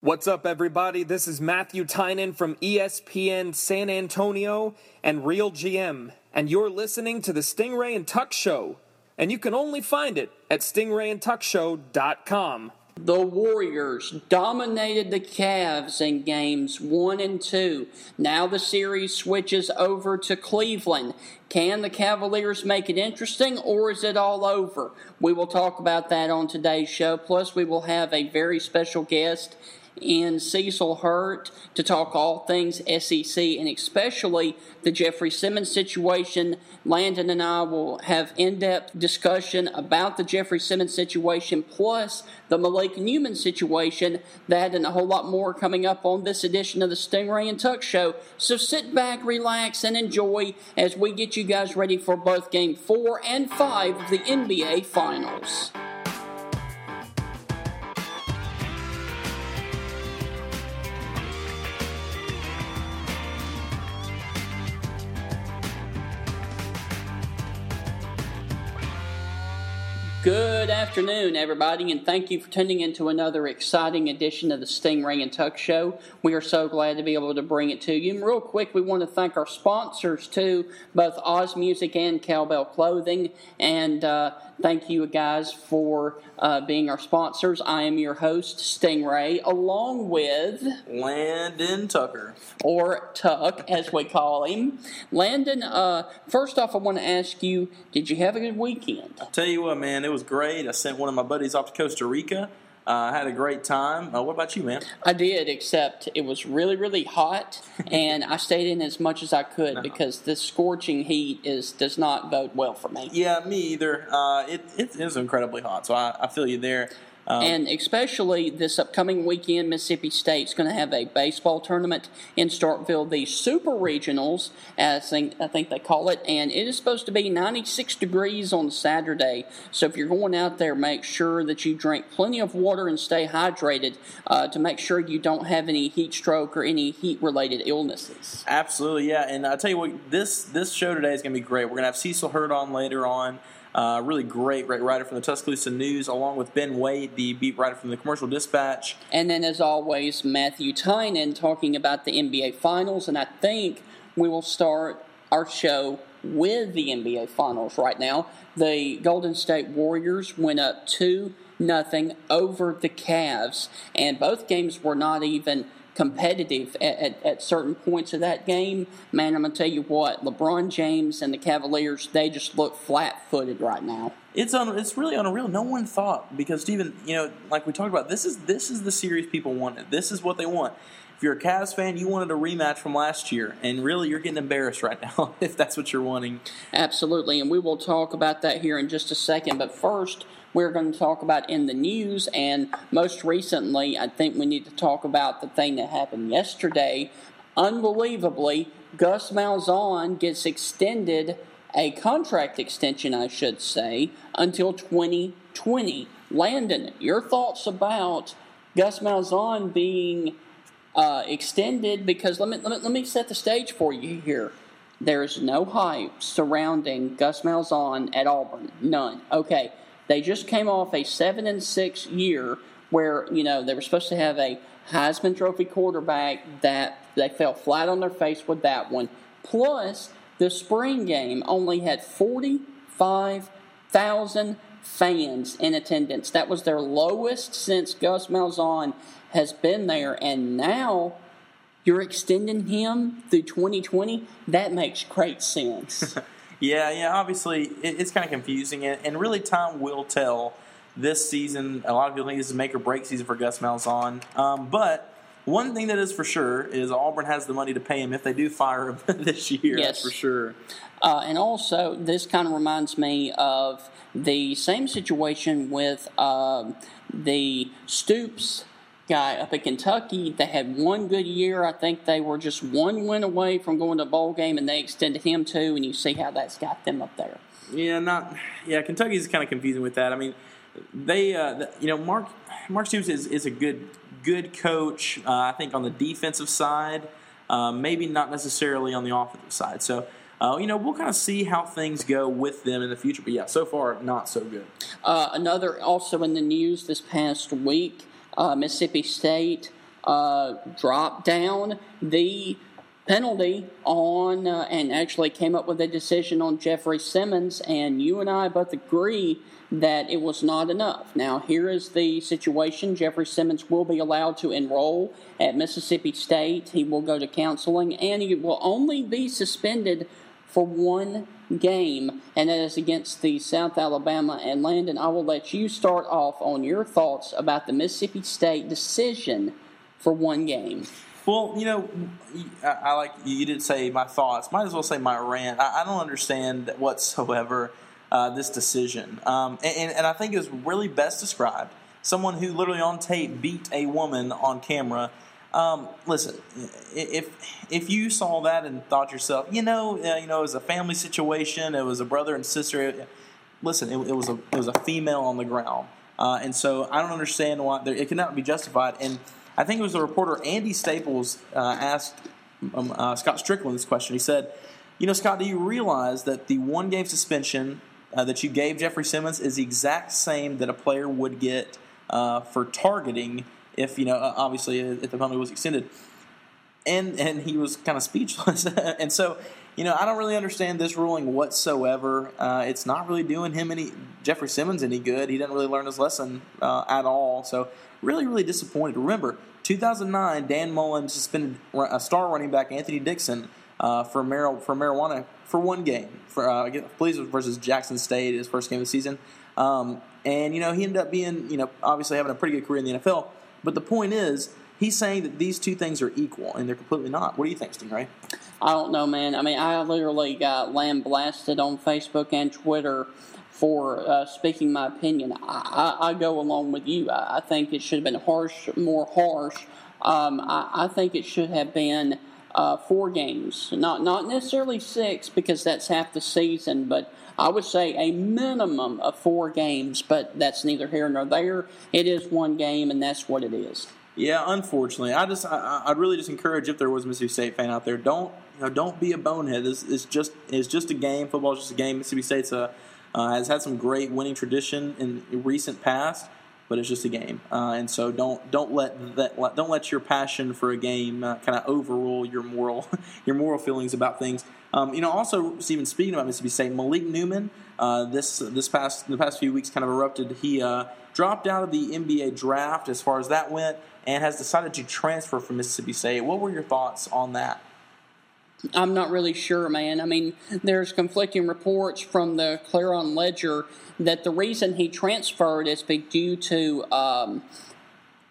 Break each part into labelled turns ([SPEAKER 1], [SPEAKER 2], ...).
[SPEAKER 1] What's up, everybody? This is Matthew Tynan from ESPN San Antonio and Real GM, and you're listening to the Stingray and Tuck Show. And you can only find it at stingrayandtuckshow.com.
[SPEAKER 2] The Warriors dominated the Cavs in games one and two. Now the series switches over to Cleveland. Can the Cavaliers make it interesting or is it all over? We will talk about that on today's show. Plus, we will have a very special guest in Cecil Hurt to talk all things SEC and especially the Jeffery Simmons situation. Landon and I will have in depth discussion about the Jeffery Simmons situation plus the Malik Newman situation. That and a whole lot more coming up on this edition of the Stingray and Tuck Show. So sit back, relax, and enjoy as we get you guys ready for both game four and five of the NBA Finals. Good afternoon, everybody, and thank you for tuning in to another exciting edition of the Stingray and Tuck Show. We are so glad to be able to bring it to you. And real quick, we want to thank our sponsors too, both Oz Music and Cowbell Clothing. And uh, thank you guys for uh, being our sponsors. I am your host, Stingray, along with
[SPEAKER 3] Landon Tucker.
[SPEAKER 2] or Tuck, as we call him. Landon, uh, first off, I want to ask you: Did you have a good weekend?
[SPEAKER 3] I Tell you what, man, it was great. I sent one of my buddies off to Costa Rica. Uh, I had a great time. Uh, what about you, man?
[SPEAKER 2] I did, except it was really, really hot, and I stayed in as much as I could because this scorching heat is does not bode well for me.
[SPEAKER 3] Yeah, me either. Uh, it, it is incredibly hot, so I, I feel you there. Um,
[SPEAKER 2] And especially this upcoming weekend, Mississippi State's going to have a baseball tournament in Starkville, the Super Regionals, as I think, they call it, and it is supposed to be 96 degrees on Saturday. So if you're going out there, make sure that you drink plenty of water and stay hydrated uh, to make sure you don't have any heat stroke or any heat-related illnesses.
[SPEAKER 3] Absolutely, yeah. And I'll tell you what, this this show today is going to be great. We're going to have Cecil Hurt on later on. Uh, really great, great writer from the Tuscaloosa News, along with Ben Wait, the beat writer from the Commercial Dispatch.
[SPEAKER 2] And then, as always, Matthew Tynan talking about the NBA Finals. And I think we will start our show with the NBA Finals right now. The Golden State Warriors went up 2 nothing over the Cavs, and both games were not even competitive at, at, at certain points of that game. Man, I'm going to tell you what, LeBron James and the Cavaliers, they just look flat footed right now.
[SPEAKER 3] It's un, it's really unreal. No one thought because Stephen, you know, like we talked about, this is this is the series people wanted. This is what they want. If you're a Cavs fan, you wanted a rematch from last year, and really you're getting embarrassed right now if that's what you're wanting.
[SPEAKER 2] Absolutely, and we will talk about that here in just a second. But first, we're going to talk about in the news, and most recently, I think we need to talk about the thing that happened yesterday. Unbelievably, Gus Malzahn gets extended a contract extension, I should say, until 2020. Landon, your thoughts about Gus Malzahn being uh, extended? Because let me, let me let me set the stage for you here. There's no hype surrounding Gus Malzahn at Auburn. None. Okay. They just came off a seven and six year where, you know, they were supposed to have a Heisman Trophy quarterback that they fell flat on their face with that one. Plus, the spring game only had 45,000 fans in attendance. That was their lowest since Gus Malzahn has been there. And now you're extending him through 2020. That makes great sense.
[SPEAKER 3] Yeah, yeah. Obviously, it, it's kind of confusing, and, and really, time will tell. This season, a lot of people think this is make or break season for Gus Malzahn. Um, but one thing that is for sure is Auburn has the money to pay him if they do fire him this year.
[SPEAKER 2] Yes.
[SPEAKER 3] That's for sure.
[SPEAKER 2] Uh, and also, this kind of reminds me of the same situation with um, the Stoops guy up at Kentucky. They had one good year. I think they were just one win away from going to a bowl game, and they extended him too. And you see how that's got them up there.
[SPEAKER 3] Yeah, not. Yeah, Kentucky's kind of confusing with that. I mean, they, uh, you know, Mark Mark Stoops is, is a good good coach. Uh, I think on the defensive side, uh, maybe not necessarily on the offensive side. So. Uh, you know, we'll kind of see how things go with them in the future. But yeah, so far, not so good.
[SPEAKER 2] Uh, another also in the news this past week, uh, Mississippi State uh, dropped down the penalty on uh, and actually came up with a decision on Jeffery Simmons, and you and I both agree that it was not enough. Now, here is the situation Jeffery Simmons will be allowed to enroll at Mississippi State. He will go to counseling, and he will only be suspended for one game, and that is against the South Alabama. And Landon, I will let you start off on your thoughts about the Mississippi State decision for one game.
[SPEAKER 3] Well, you know, I, like you did say my thoughts. Might as well say my rant. I, don't understand whatsoever uh, this decision, um, and, and I think it was really best described. Someone who literally on tape beat a woman on camera. Um, listen, if if you saw that and thought yourself, you know, you know, it was a family situation, it was a brother and sister. Listen, it, it was a it was a female on the ground, uh, and so I don't understand why it cannot be justified. And I think it was the reporter Andy Staples uh, asked um, uh, Scott Stricklin this question. He said, "You know, Scott, do you realize that the one game suspension uh, that you gave Jeffery Simmons is the exact same that a player would get uh, for targeting if you know, obviously, if the penalty was extended?" And and he was kind of speechless. and so, you know, I don't really understand this ruling whatsoever. Uh, it's not really doing him any Jeffery Simmons any good. He didn't really learn his lesson uh, at all. So really, really disappointed. Remember, 2009, Dan Mullen suspended a star running back Anthony Dixon uh, for, mar- for marijuana for one game. For uh, it versus Jackson State, his first game of the season. Um, and you know he ended up being you know obviously having a pretty good career in the NFL. But the point is, he's saying that these two things are equal, and they're completely not. What do you think, Stingray?
[SPEAKER 2] I don't know, man. I mean, I literally got lamb blasted on Facebook and Twitter for uh, speaking my opinion. I, I, I, go along with you. I, I, think it should have been harsh, more harsh. Um, I, think it should have been uh, four games, not not necessarily six because that's half the season, but I would say a minimum of four games. But that's neither here nor there. It is one game, and that's what it is.
[SPEAKER 3] Yeah, unfortunately, I just I, would really just encourage if there was a Mississippi State fan out there, don't you know, don't be a bonehead. It's, it's just it's just a game. Football is just a game. Mississippi State's a uh, has had some great winning tradition in recent past, but it's just a game, uh, and so don't don't let that don't let your passion for a game uh, kind of overrule your moral your moral feelings about things. Um, you know, also Stephen, speaking about Mississippi State, Malik Newman, uh, this this past the past few weeks kind of erupted. He uh, dropped out of the NBA draft as far as that went, and has decided to transfer from Mississippi State. What were your thoughts on that?
[SPEAKER 2] I'm not really sure, man. I mean, there's conflicting reports from the Clarion Ledger that the reason he transferred is due to um,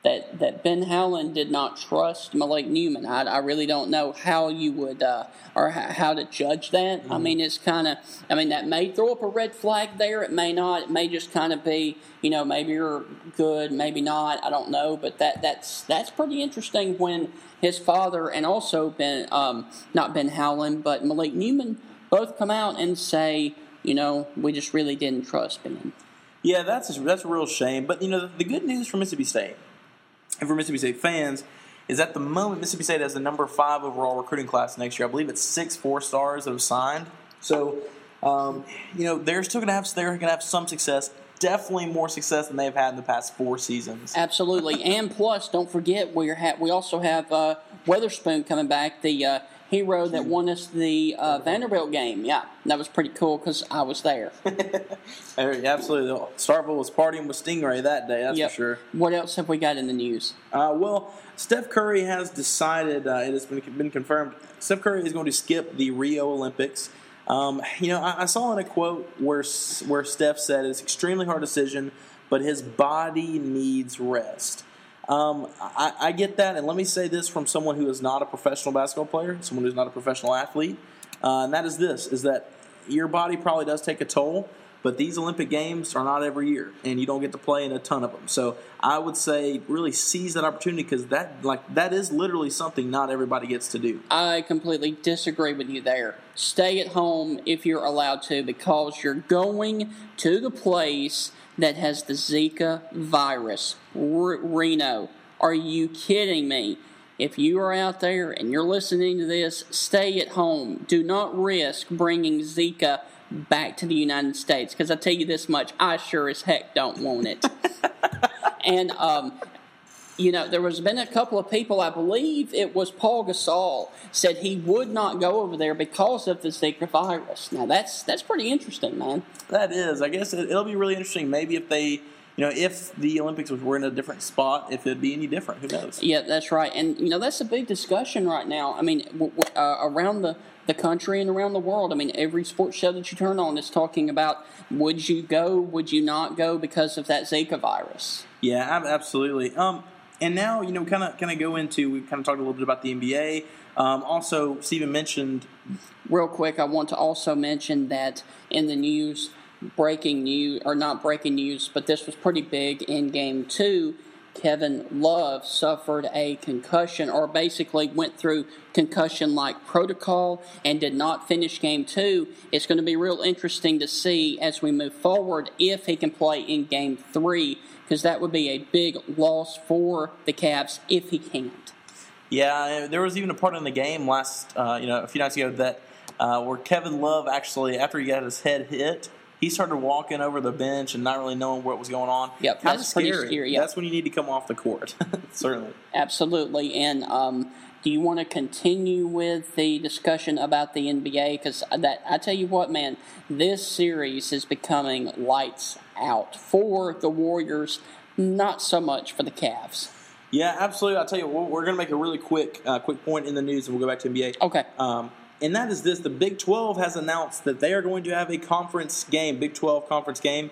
[SPEAKER 2] that that Ben Howland did not trust Malik Newman. I, I really don't know how you would uh, or how to judge that. Mm-hmm. I mean, it's kind of I mean that may throw up a red flag there. It may not. It may just kind of be you know maybe you're good, maybe not. I don't know, but that that's that's pretty interesting when his father and also Ben um, not Ben Howland but Malik Newman both come out and say you know we just really didn't trust Ben.
[SPEAKER 3] Yeah, that's a, that's a real shame. But you know the, the good news for Mississippi State and for Mississippi State fans is at the moment Mississippi State has the number five overall recruiting class next year. I believe it's six four stars that have signed. So, um, you know, they're still going to have they're going to have some success. Definitely more success than they've had in the past four seasons.
[SPEAKER 2] Absolutely, and plus, don't forget we ha- we also have uh, Weatherspoon coming back. The uh, hero that won us the uh, Vanderbilt game. Yeah, that was pretty cool because I was there.
[SPEAKER 3] Absolutely. Starkville was partying with Stingray that day, that's yep. for sure.
[SPEAKER 2] What else have we got in the news?
[SPEAKER 3] Uh, well, Steph Curry has decided, uh, it has been, been confirmed, Steph Curry is going to skip the Rio Olympics. Um, you know, I, I, saw in a quote where, where Steph said it's an extremely hard decision, but his body needs rest. Um, I, I, get that, and let me say this from someone who is not a professional basketball player, someone who's not a professional athlete, uh, and that is this: is that your body probably does take a toll, but these Olympic Games are not every year, and you don't get to play in a ton of them. So I would say really seize that opportunity because that like that is literally something not everybody gets to do.
[SPEAKER 2] I completely disagree with you there. Stay at home if you're allowed to because you're going to the place that has the Zika virus. R- Reno. Are you kidding me? If you are out there and you're listening to this, stay at home. Do not risk bringing Zika back to the United States because I tell you this much, I sure as heck don't want it. and um, you know, there was been a couple of people, I believe it was Paul Gasol, said he would not go over there because of the Zika virus. Now that's that's pretty interesting, man.
[SPEAKER 3] That is. I guess it, will be really interesting. Maybe if they, you know, if the Olympics were in a different spot, if it'd be any different. Who knows?
[SPEAKER 2] Yeah, that's right. And you know, that's a big discussion right now. I mean, w- w- uh, around the the country and around the world. I mean, every sports show that you turn on is talking about would you go, would you not go because of that Zika virus.
[SPEAKER 3] Yeah, absolutely. Um, and now you know, kind of kind of go into we kind of talked a little bit about the NBA. Um, also, Stephen mentioned.
[SPEAKER 2] Real quick, I want to also mention that in the news, breaking news or not breaking news, but this was pretty big in Game Two. Kevin Love suffered a concussion or basically went through concussion like protocol and did not finish game two. It's going to be real interesting to see as we move forward if he can play in game three because that would be a big loss for the Cavs if he can't.
[SPEAKER 3] Yeah, there was even a part in the game last, uh, you know, a few nights ago that uh, where Kevin Love actually, after he got his head hit, he started walking over the bench and not really knowing what was going on.
[SPEAKER 2] Yep,
[SPEAKER 3] kind
[SPEAKER 2] that's
[SPEAKER 3] scary.
[SPEAKER 2] pretty scary. Yep.
[SPEAKER 3] That's when you need to come off the court, certainly.
[SPEAKER 2] Absolutely, and um, do you want to continue with the discussion about the NBA? Because that I tell you what, man, this series is becoming lights out for the Warriors, not so much for the Cavs.
[SPEAKER 3] Yeah, absolutely. I'll tell you, we're going to make a really quick, uh, quick point in the news, and we'll go back to NBA.
[SPEAKER 2] Okay.
[SPEAKER 3] Um, and that is this: the Big 12 has announced that they are going to have a conference game, Big 12 conference game,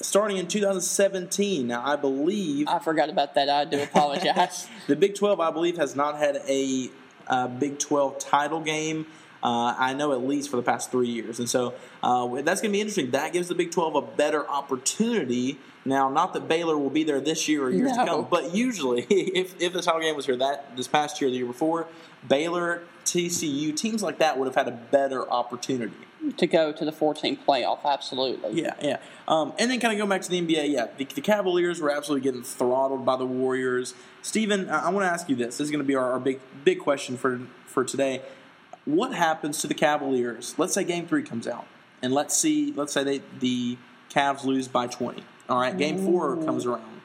[SPEAKER 3] starting in 2017. Now, I believe
[SPEAKER 2] I forgot about that. I do apologize.
[SPEAKER 3] the Big 12, I believe, has not had a, a Big 12 title game. Uh, I know at least for the past three years, and so uh, that's going to be interesting. That gives the Big 12 a better opportunity. Now, not that Baylor will be there this year or years
[SPEAKER 2] No.
[SPEAKER 3] to come, but usually, if, if the title game was here that this past year, the year before, Baylor, TCU, teams like that would have had a better opportunity.
[SPEAKER 2] to go to the 14 playoff, absolutely.
[SPEAKER 3] Yeah, yeah. Um, and then kind of go back to the NBA. Yeah, the, the Cavaliers were absolutely getting throttled by the Warriors. Steven, I, I want to ask you this. This is going to be our, our big big question for for today. What happens to the Cavaliers? Let's say Game Three comes out, and let's see. Let's say they the Cavs lose by 20. All right, Game Four comes around.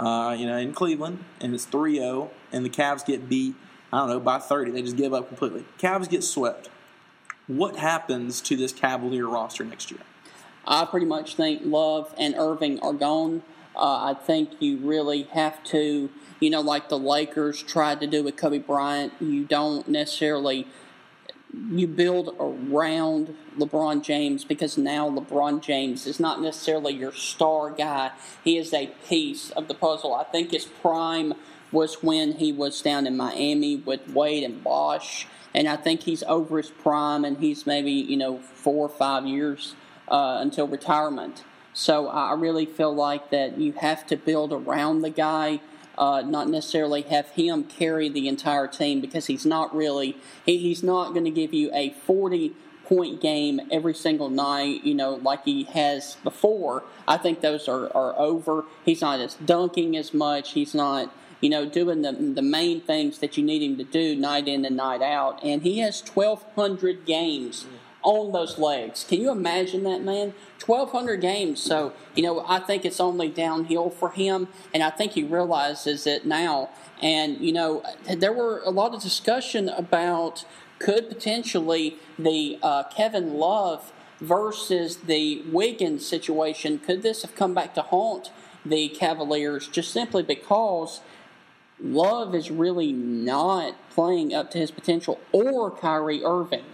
[SPEAKER 3] Uh, you know, in Cleveland, and it's 3-0, and the Cavs get beat. I don't know by 30. They just give up completely. Cavs get swept. What happens to this Cavalier roster next year?
[SPEAKER 2] I pretty much think Love and Irving are gone. Uh, I think you really have to, you know, like the Lakers tried to do with Kobe Bryant, you don't necessarily you build around LeBron James because now LeBron James is not necessarily your star guy. He is a piece of the puzzle. I think his prime was when he was down in Miami with Wade and Bosh, and I think he's over his prime and he's maybe, you know, four or five years uh, until retirement. So I really feel like that you have to build around the guy uh, not necessarily have him carry the entire team because he's not really he, he's not going to give you a 40 point game every single night you know like he has before. I think those are, are over. He's not as dunking as much. He's not you know doing the, the main things that you need him to do night in and night out. And he has 1200 games on those legs. Can you imagine that, man? 1,200 games. So, you know, I think it's only downhill for him, and I think he realizes it now. And, you know, there were a lot of discussion about could potentially the uh, Kevin Love versus the Wiggins situation, could this have come back to haunt the Cavaliers just simply because Love is really not playing up to his potential, or Kyrie Irving.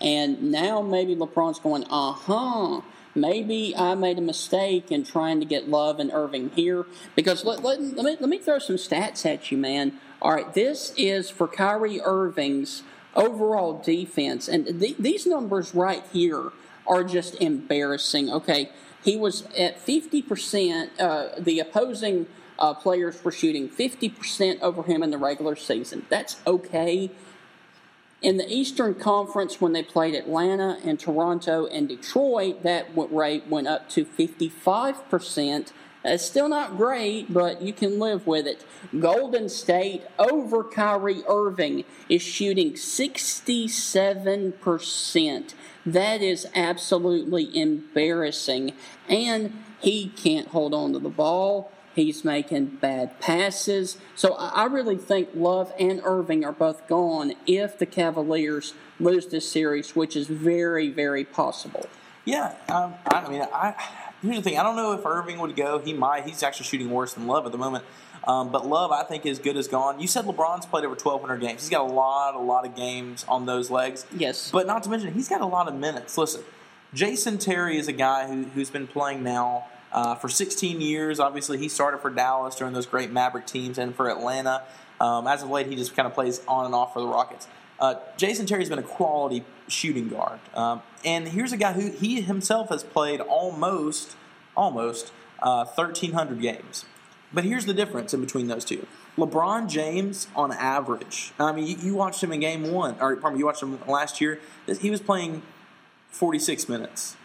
[SPEAKER 2] And now maybe LeBron's going, uh huh, maybe I made a mistake in trying to get Love and Irving here. Because let, let, let, me, let me throw some stats at you, man. All right, this is for Kyrie Irving's overall defense. And th- these numbers right here are just embarrassing. Okay, he was at 50%, uh, the opposing uh, players were shooting 50% over him in the regular season. That's okay. In the Eastern Conference, when they played Atlanta and Toronto and Detroit, that rate went up to 55%. It's still not great, but you can live with it. Golden State over Kyrie Irving is shooting 67%. That is absolutely embarrassing. And he can't hold on to the ball. He's making bad passes. So I really think Love and Irving are both gone if the Cavaliers lose this series, which is very, very possible.
[SPEAKER 3] Yeah, um, I mean, I here's the thing. I don't know if Irving would go. He might. He's actually shooting worse than Love at the moment. Um, but Love, I think, is good as gone. You said LeBron's played over 1,200 games. He's got a lot, a lot of games on those legs.
[SPEAKER 2] Yes.
[SPEAKER 3] But not to mention, he's got a lot of minutes. Listen, Jason Terry is a guy who, who's been playing now uh, for 16 years. Obviously, he started for Dallas during those great Maverick teams and for Atlanta. Um, as of late, he just kind of plays on and off for the Rockets. Uh, Jason Terry's been a quality shooting guard, um, and here's a guy who he himself has played almost, almost uh, 1,300 games. But here's the difference in between those two. LeBron James, on average, I mean, you, you watched him in game one, or pardon me, you watched him last year. He was playing 46 minutes.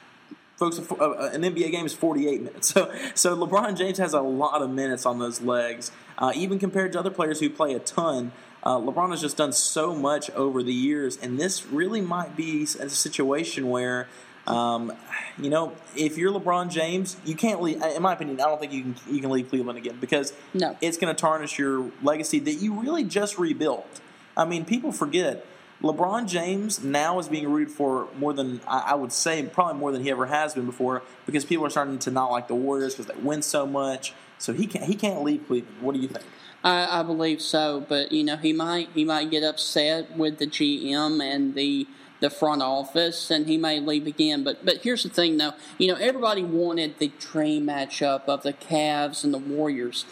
[SPEAKER 3] Folks, an NBA game is 48 minutes. So, so LeBron James has a lot of minutes on those legs, uh, even compared to other players who play a ton. Uh, LeBron has just done so much over the years, and this really might be a situation where um, you know, if you're LeBron James, you can't leave. In my opinion, I don't think you can you can leave Cleveland again because
[SPEAKER 2] no.
[SPEAKER 3] it's going to tarnish your legacy that you really just rebuilt. I mean, people forget LeBron James now is being rooted for more than I would say, probably more than he ever has been before, because people are starting to not like the Warriors because they win so much. So he can't he can't leave Cleveland. What do you think?
[SPEAKER 2] I, I believe so, but you know he might he might get upset with the GM and the the front office and he may leave again. But but here's the thing though, you know, everybody wanted the dream matchup of the Cavs and the Warriors.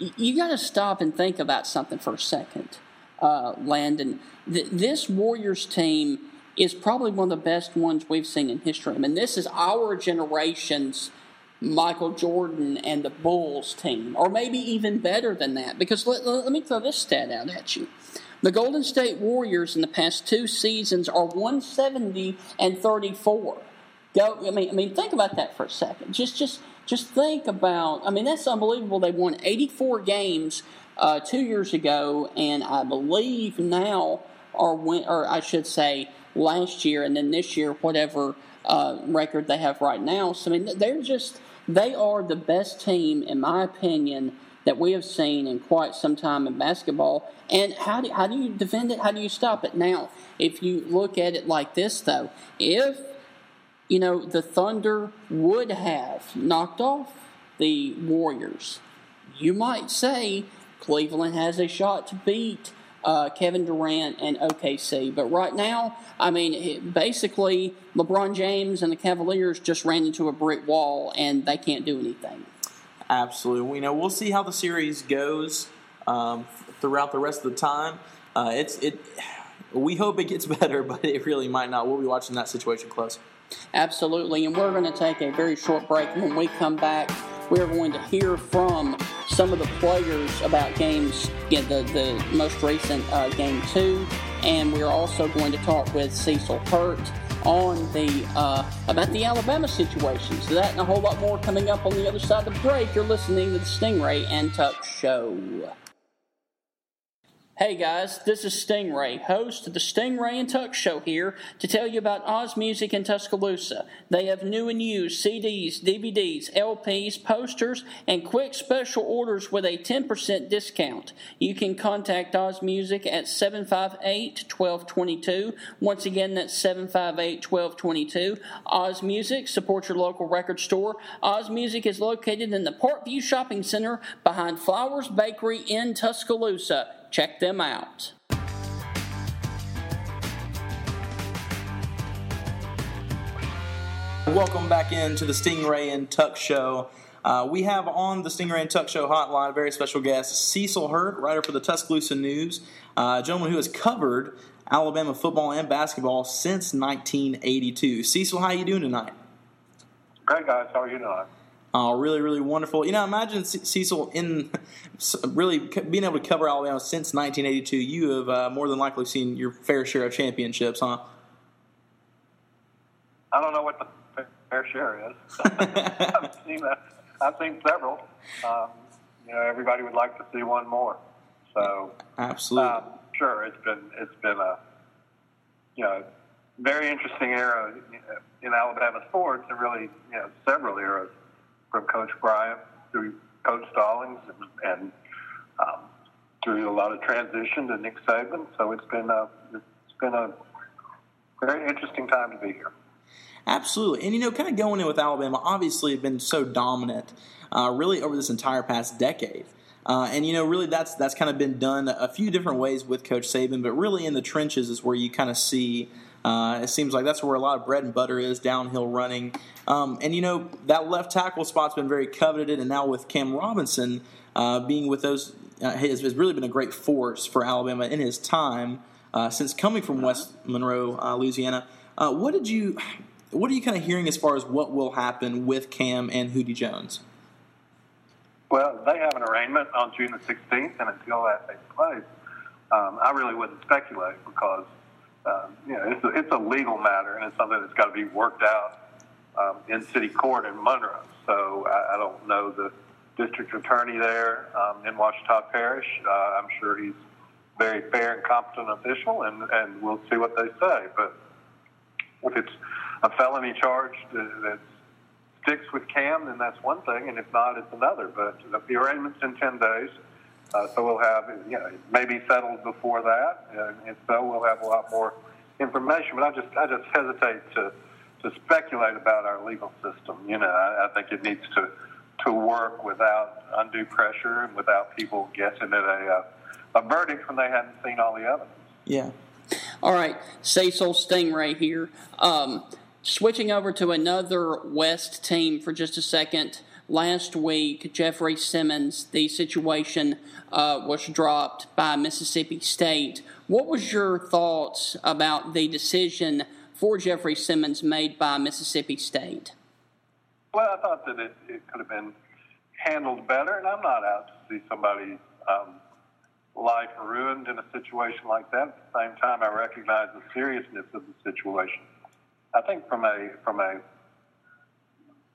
[SPEAKER 2] Y- you got to stop and think about something for a second, uh, Landon. Th- this Warriors team is probably one of the best ones we've seen in history. I mean, this is our generation's Michael Jordan and the Bulls team, or maybe even better than that. Because let, let me throw this stat out at you. The Golden State Warriors in the past two seasons are 170 and 34. Go, I mean, I mean, think about that for a second. Just, just, just think about. I mean, that's unbelievable. They won 84 games uh, two years ago, and I believe now, or win, or I should say, last year, and then this year, whatever uh, record they have right now. So I mean, they're just they are the best team, in my opinion, that we have seen in quite some time in basketball. And how do, how do you defend it? How do you stop it? Now, if you look at it like this, though, if you know the Thunder would have knocked off the Warriors, you might say Cleveland has a shot to beat uh, Kevin Durant and OKC. But right now, I mean, basically, LeBron James and the Cavaliers just ran into a brick wall and they can't do anything.
[SPEAKER 3] Absolutely. You know, we'll see how the series goes um, throughout the rest of the time. Uh, it's it. We hope it gets better, but it really might not. We'll be watching that situation close.
[SPEAKER 2] Absolutely, and we're going to take a very short break. When we come back, we're going to hear from some of the players about games, yeah, the, the most recent uh, game two, and we're also going to talk with Cecil Hurt on the uh, about the Alabama situation. So that and a whole lot more coming up on the other side of the break. You're listening to the Stingray and Tuck Show. Hey guys, this is Stingray, host of the Stingray and Tuck Show here to tell you about Oz Music in Tuscaloosa. They have new and used CDs, DVDs, LPs, posters, and quick special orders with a 10% discount. You can contact Oz Music at 758-1222. Once again, that's 758-1222. Oz Music supports your local record store. Oz Music is located in the Parkview Shopping Center behind Flowers Bakery in Tuscaloosa. Check them out.
[SPEAKER 3] Welcome back into the Stingray and Tuck Show. Uh, we have on the Stingray and Tuck Show hotline a very special guest, Cecil Hurt, writer for the Tuscaloosa News, uh, a gentleman who has covered Alabama football and basketball since 1982. Cecil, how are you doing tonight?
[SPEAKER 4] Great, guys. How are you doing?
[SPEAKER 3] Oh, really, really wonderful. You know, imagine Cecil in really being able to cover Alabama since 1982. You have uh, more than likely seen your fair share of championships, huh?
[SPEAKER 4] I don't know what the fair share is. I've seen that. I've seen several. Um, you know, everybody would like to see one more. So,
[SPEAKER 3] absolutely, um,
[SPEAKER 4] sure. It's been it's been a you know very interesting era in Alabama sports, and really you know several eras from Coach Bryant through Coach Stallings and, um, through a lot of transition to Nick Saban. So it's been a it's been a very interesting time to be here.
[SPEAKER 3] Absolutely, and you know, kind of going in with Alabama, obviously, have been so dominant, uh, really over this entire past decade. Uh, and you know, really, that's that's kind of been done a few different ways with Coach Saban, but really in the trenches is where you kind of see. Uh, it seems like that's where a lot of bread and butter is downhill running. Um, and you know that left tackle spot's been very coveted, and now with Cam Robinson uh, being with those, uh, has, has, really been a great force for Alabama in his time uh, since coming from West Monroe, uh, Louisiana. Uh, what did you, what are you kind of hearing as far as what will happen with Cam and Hootie Jones?
[SPEAKER 4] Well, they have an arraignment on June the 16th, and until that takes place, um, I really wouldn't speculate because um, you know it's a, it's a legal matter and it's something that's got to be worked out um, in city court in Monroe. So I, I don't know the district attorney there um, in Ouachita Parish. Uh, I'm sure he's very fair and competent official, and, and we'll see what they say. But if it's a felony charge that sticks with Cam, then that's one thing, and if not, it's another. But the arraignment's in 10 days. Uh, so we'll have, you know, maybe settled before that, and if so, we'll have a lot more information. But I just, I just hesitate to, to speculate about our legal system. You know, I, I think it needs to, to work without undue pressure and without people guessing at a, uh, a verdict when they hadn't seen all the evidence.
[SPEAKER 3] Yeah.
[SPEAKER 2] All right, Cecil Stingray here. Um, switching over to another West team for just a second. Last week, Jeffery Simmons, the situation uh, was dropped by Mississippi State. What was your thoughts about the decision for Jeffery Simmons made by Mississippi State?
[SPEAKER 4] Well, I thought that it, it could have been handled better, and I'm not out to see somebody's um, life ruined in a situation like that. At the same time, I recognize the seriousness of the situation. I think from a from a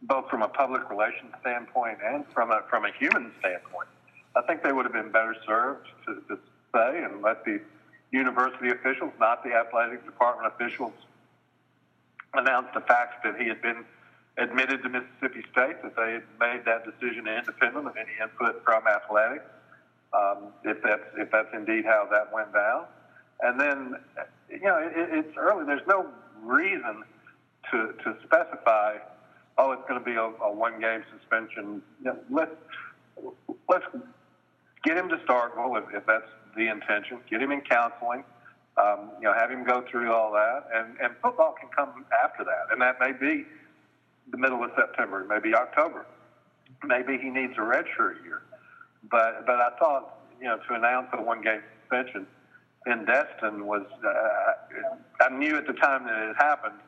[SPEAKER 4] both from a public relations standpoint and from a from a human standpoint, I think they would have been better served to, to say and let the university officials, not the athletic department officials, announce the fact that he had been admitted to Mississippi State, that they had made that decision independent of any input from athletics, um, if that's if that's indeed how that went down. And then, you know, it, it's early. There's no reason to to specify oh, it's going to be a, a one game suspension. Know, let's let's get him to Starkville if, if that's the intention. Get him in counseling. Um, you know, have him go through all that, and and football can come after that, and that may be the middle of September, it may be October, maybe he needs a redshirt year. But but I thought you know to announce a one game suspension in Destin was uh, I knew at the time that it happened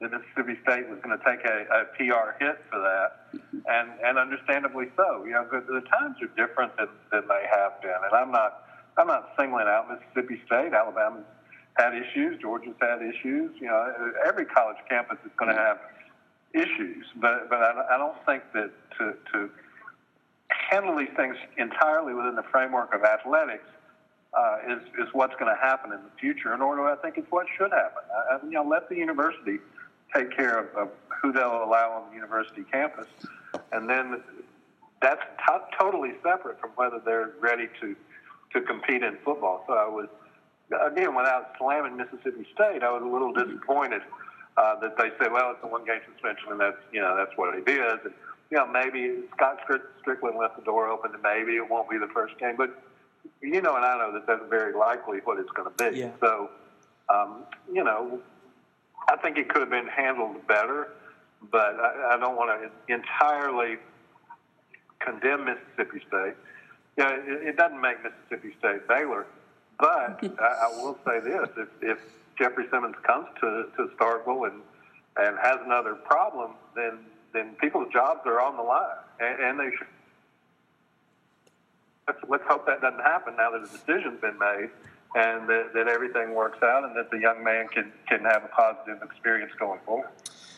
[SPEAKER 4] that Mississippi State was going to take a, a PR hit for that, and and understandably so. You know, the, the times are different than, than they have been, and I'm not I'm not singling out Mississippi State. Alabama's had issues. Georgia's had issues. You know, every college campus is going to have issues, but but I, I don't think that to to handle these things entirely within the framework of athletics uh, is is what's going to happen in the future, and or I think it's what should happen. I, you know, let the university take care of, of who they'll allow on the university campus, and then that's t- totally separate from whether they're ready to to compete in football. So I was again without slamming Mississippi State, I was a little disappointed uh, that they said, well, it's a one game suspension, and that's you know that's what it is. And you know maybe Scott Stricklin left the door open, and maybe it won't be the first game, but you know, and I know that that's very likely what it's going to be.
[SPEAKER 3] Yeah.
[SPEAKER 4] So, um, you know, I think it could have been handled better, but I, I don't want to entirely condemn Mississippi State. You know, it, it doesn't make Mississippi State Baylor, but I, I will say this: if, if Jeffery Simmons comes to to Starkville and and has another problem, then then people's jobs are on the line, and, and they should. Let's, let's hope that doesn't happen now that a decision's been made and that, that everything works out and that the young man can, can have a positive experience going forward.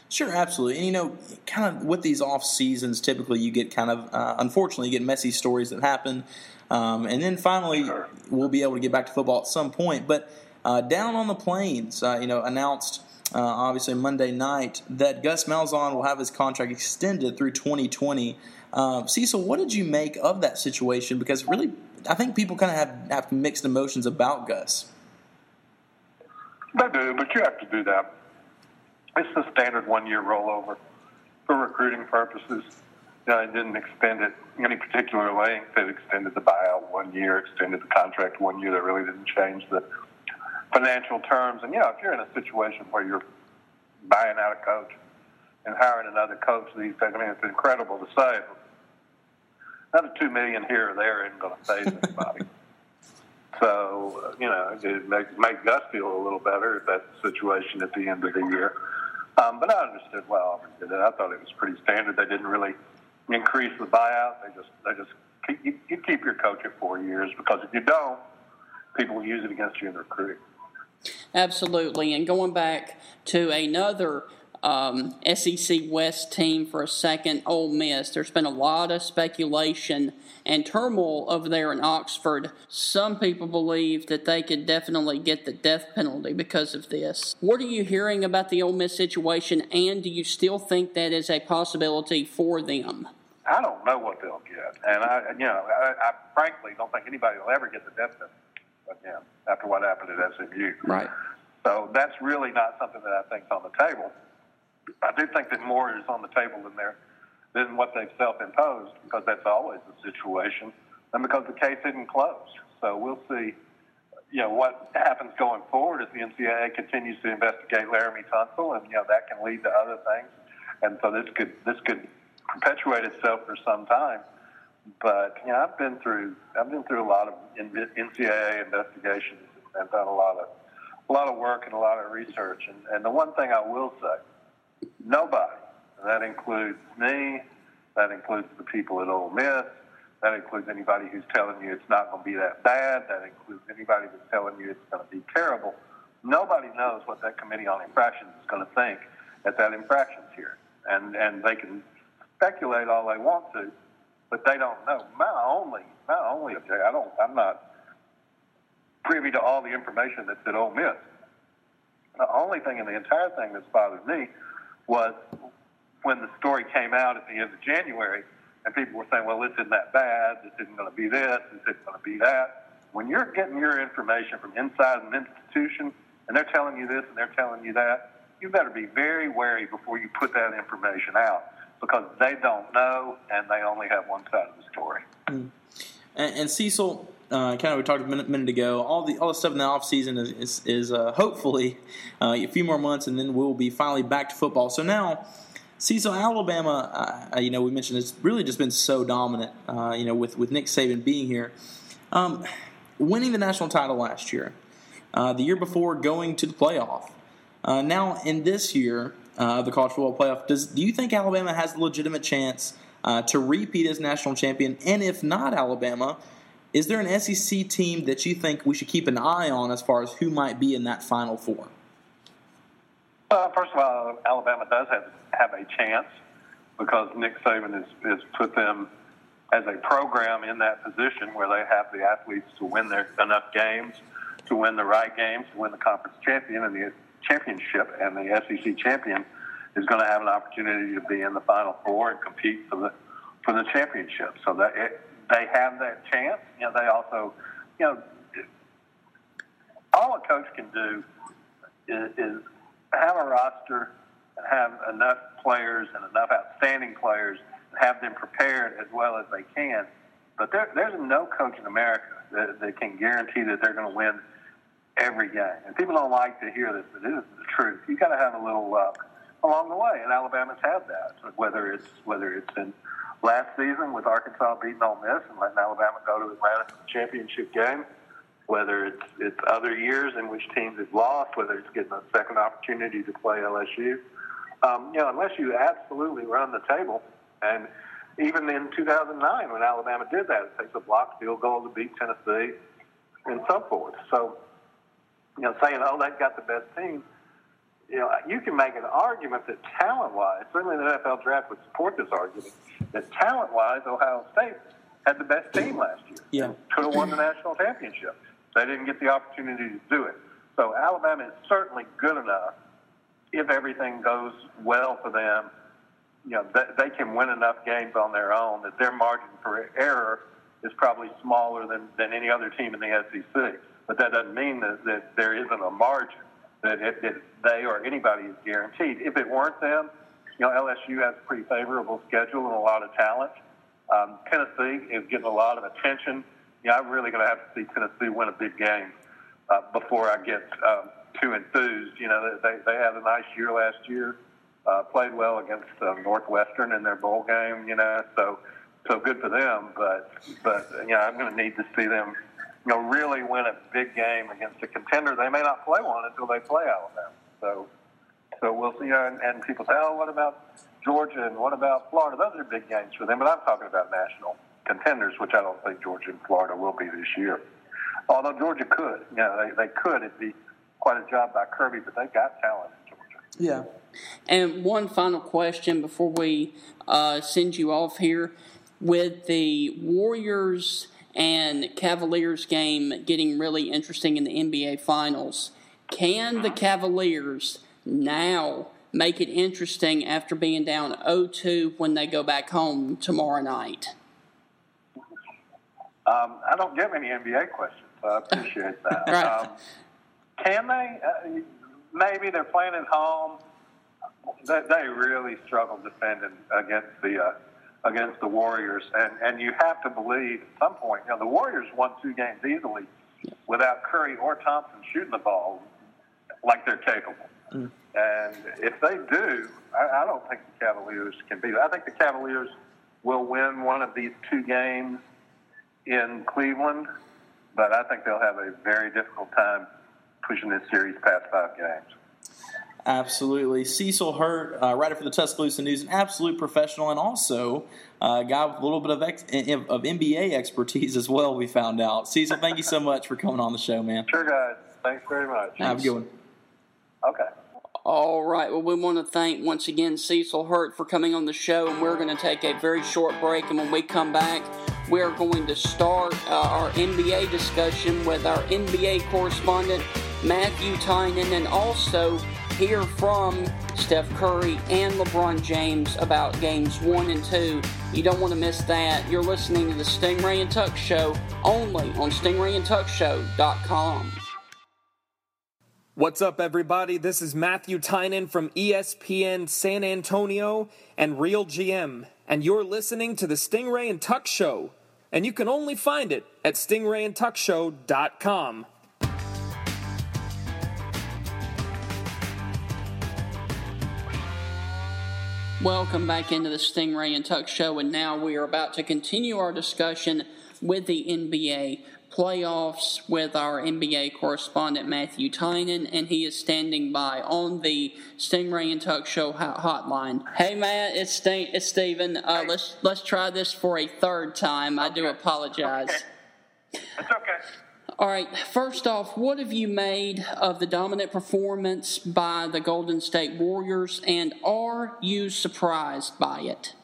[SPEAKER 3] Sure, absolutely. And you know, kind of with these off seasons, typically you get kind of, uh, unfortunately, you get messy stories that happen. Um, and then finally, sure. we'll be able to get back to football at some point. But uh, down on the plains, uh, you know, announced uh, obviously Monday night, that Gus Malzahn will have his contract extended through 2020. Uh, Cecil, what did you make of that situation? Because really, I think people kind of have, have mixed emotions about Gus.
[SPEAKER 4] They do, but you have to do that. It's the standard one-year rollover for recruiting purposes. You know, didn't extend it any particular length. It extended the buyout one year, extended the contract one year. That really didn't change the financial terms. And yeah, if you're in a situation where you're buying out a coach and hiring another coach these days, I mean, it's incredible to say. Another two million here or there isn't going to save anybody. so you know, it make make Gus feel a little better if that's the situation at the end of the year. Um, but I understood why Auburn did it. I thought it was pretty standard. They didn't really increase the buyout. They just they just keep, you, you keep your coach at four years because if you don't, people will use it against you in recruiting.
[SPEAKER 2] Absolutely. And going back to another um, SEC West team for a second, Ole Miss, there's been a lot of speculation and turmoil over there in Oxford. Some people believe that they could definitely get the death penalty because of this. What are you hearing about the Ole Miss situation, and do you still think that is a possibility for them?
[SPEAKER 4] I don't know what they'll get, and I, you know, I, I frankly don't think anybody will ever get the death penalty again after what happened at SMU.
[SPEAKER 2] Right.
[SPEAKER 4] So that's really not something that I think is on the table. I do think that more is on the table than there than what they've self-imposed because that's always the situation, and because the case isn't closed. So we'll see. You know what happens going forward as the NCAA continues to investigate Laremy Tunsil, and you know that can lead to other things, and so this could this could perpetuate itself for some time. But you know, I've been through I've been through a lot of NCAA investigations and done a lot of a lot of work and a lot of research. And, and the one thing I will say, nobody, that includes me, that includes the people at Ole Miss, that includes anybody who's telling you it's not going to be that bad, that includes anybody that's telling you it's going to be terrible. Nobody knows what that committee on infractions is going to think at that infractions hearing. And, and they can speculate all they want to, but they don't know. My only, my only objection, I don't, I'm not privy to all the information that's at Ole Miss. The only thing in the entire thing that's bothered me was when the story came out at the end of January, and people were saying, "Well, this isn't that bad. This isn't going to be this. This isn't going to be that." When you're getting your information from inside an institution, and they're telling you this and they're telling you that, you better be very wary before you put that information out because they don't know and they only have one side of the story.
[SPEAKER 3] Mm. And, and, Cecil, uh, kind of we talked a minute, minute, ago. All the all the stuff in the off season is is, is uh, hopefully uh, a few more months, and then we'll be finally back to football. So now. Cecil, Alabama, uh, you know, we mentioned it's really just been so dominant, uh, you know, with, with Nick Saban being here. Um, winning the national title last year, uh, the year before going to the playoff. now, in this year, uh, the college football playoff. Does do you think Alabama has a legitimate chance uh, to repeat as national champion? And if not Alabama, is there an SEC team that you think we should keep an eye on as far as who might be in that Final Four?
[SPEAKER 4] Well, first of all, Alabama does have have a chance because Nick Saban has, has put them as a program in that position where they have the athletes to win their enough games, to win the right games, to win the conference champion, and the championship, and the SEC champion is going to have an opportunity to be in the Final Four and compete for the for the championship. So that they have that chance. You know, they also, you know, all a coach can do is, is have a roster and have enough players and enough outstanding players and have them prepared as well as they can. But there, there's no coach in America that, that can guarantee that they're going to win every game. And people don't like to hear this, but it is the truth. You got to have a little luck along the way, and Alabama's had that. Whether it's whether it's in last season with Arkansas beating Ole Miss and letting Alabama go to Atlanta for championship game, whether it's it's other years in which teams have lost, whether it's getting a second opportunity to play LSU. Um, you know, unless you absolutely run the table, and even in 2009 when Alabama did that, it takes a block field goal to beat Tennessee, and so forth. So you know, saying, oh, they've got the best team, you know, you can make an argument that talent-wise, certainly the NFL draft would support this argument, that talent-wise, Ohio State had the best team last year.
[SPEAKER 3] Yeah.
[SPEAKER 4] Could have won the national championship. They didn't get the opportunity to do it. So Alabama is certainly good enough if everything goes well for them, you know, they, they can win enough games on their own that their margin for error is probably smaller than, than any other team in the SEC. But that doesn't mean that, that there isn't a margin that, it, that they or anybody is guaranteed. If it weren't them, you know, LSU has a pretty favorable schedule and a lot of talent. Um, Tennessee is getting a lot of attention. You know, I'm really going to have to see Tennessee win a big game uh, before I get um, too enthused. You know, they, they had a nice year last year, uh, played well against uh, Northwestern in their bowl game, you know, so so good for them. But, but you know, I'm going to need to see them, you know, really win a big game against a contender. They may not play one until they play Alabama. So, so we'll see. You know, and, and people say, oh, what about Georgia and what about Florida? Those are big games for them. But I'm talking about national contenders, which I don't think Georgia and Florida will be this year. Although Georgia could, you know, they, they could. It'd be quite a job by Kirby, but they've got talent in Georgia.
[SPEAKER 3] Yeah.
[SPEAKER 2] And one final question before we uh, send you off here. With the Warriors and Cavaliers game getting really interesting in the NBA Finals, can the Cavaliers now make it interesting after being down 0 2 when they go back home tomorrow night?
[SPEAKER 4] Um, I don't get many NBA questions, so I appreciate that.
[SPEAKER 2] Right.
[SPEAKER 4] um, can they? Uh, maybe they're playing at home. They, they really struggle defending against the uh, against the Warriors, and and you have to believe at some point. You know, the Warriors won two games easily without Curry or Thompson shooting the ball like they're capable.
[SPEAKER 3] Mm.
[SPEAKER 4] And if they do, I, I don't think the Cavaliers can beat. it. I think the Cavaliers will win one of these two games in Cleveland, but I think they'll have a very difficult time pushing this series past five games.
[SPEAKER 3] Absolutely. Cecil Hurt, uh, writer for the Tuscaloosa News, an absolute professional and also uh, a guy with a little bit of, ex- of NBA expertise as well, we found out. Cecil, thank you so much for coming on the show, man.
[SPEAKER 4] Sure, guys. Thanks very much.
[SPEAKER 3] Have a good one.
[SPEAKER 4] Okay.
[SPEAKER 2] All right. Well, we want to thank once again Cecil Hurt for coming on the show, and we're going to take a very short break. And when we come back, we're going to start uh, our NBA discussion with our NBA correspondent Matthew Tynan, and also hear from Steph Curry and LeBron James about games one and two. You don't want to miss that. You're listening to the Stingray and Tuck Show only on StingrayandTuckShow.com.
[SPEAKER 1] What's up, everybody? This is Matthew Tynan from ESPN San Antonio and Real GM, and you're listening to the Stingray and Tuck Show. And you can only find it at stingrayandtuckshow.com.
[SPEAKER 2] Welcome back into the Stingray and Tuck Show, and now we are about to continue our discussion with the NBA playoffs with our NBA correspondent Matthew Tynan, and he is standing by on the Stingray and Tuck Show hotline. Hey Matt, it's St- it's Steven. Uh, let's let's try this for a third time. I do apologize.
[SPEAKER 4] It's okay.
[SPEAKER 2] All right, first off, what have you made of the dominant performance by the Golden State Warriors, and are you surprised by it?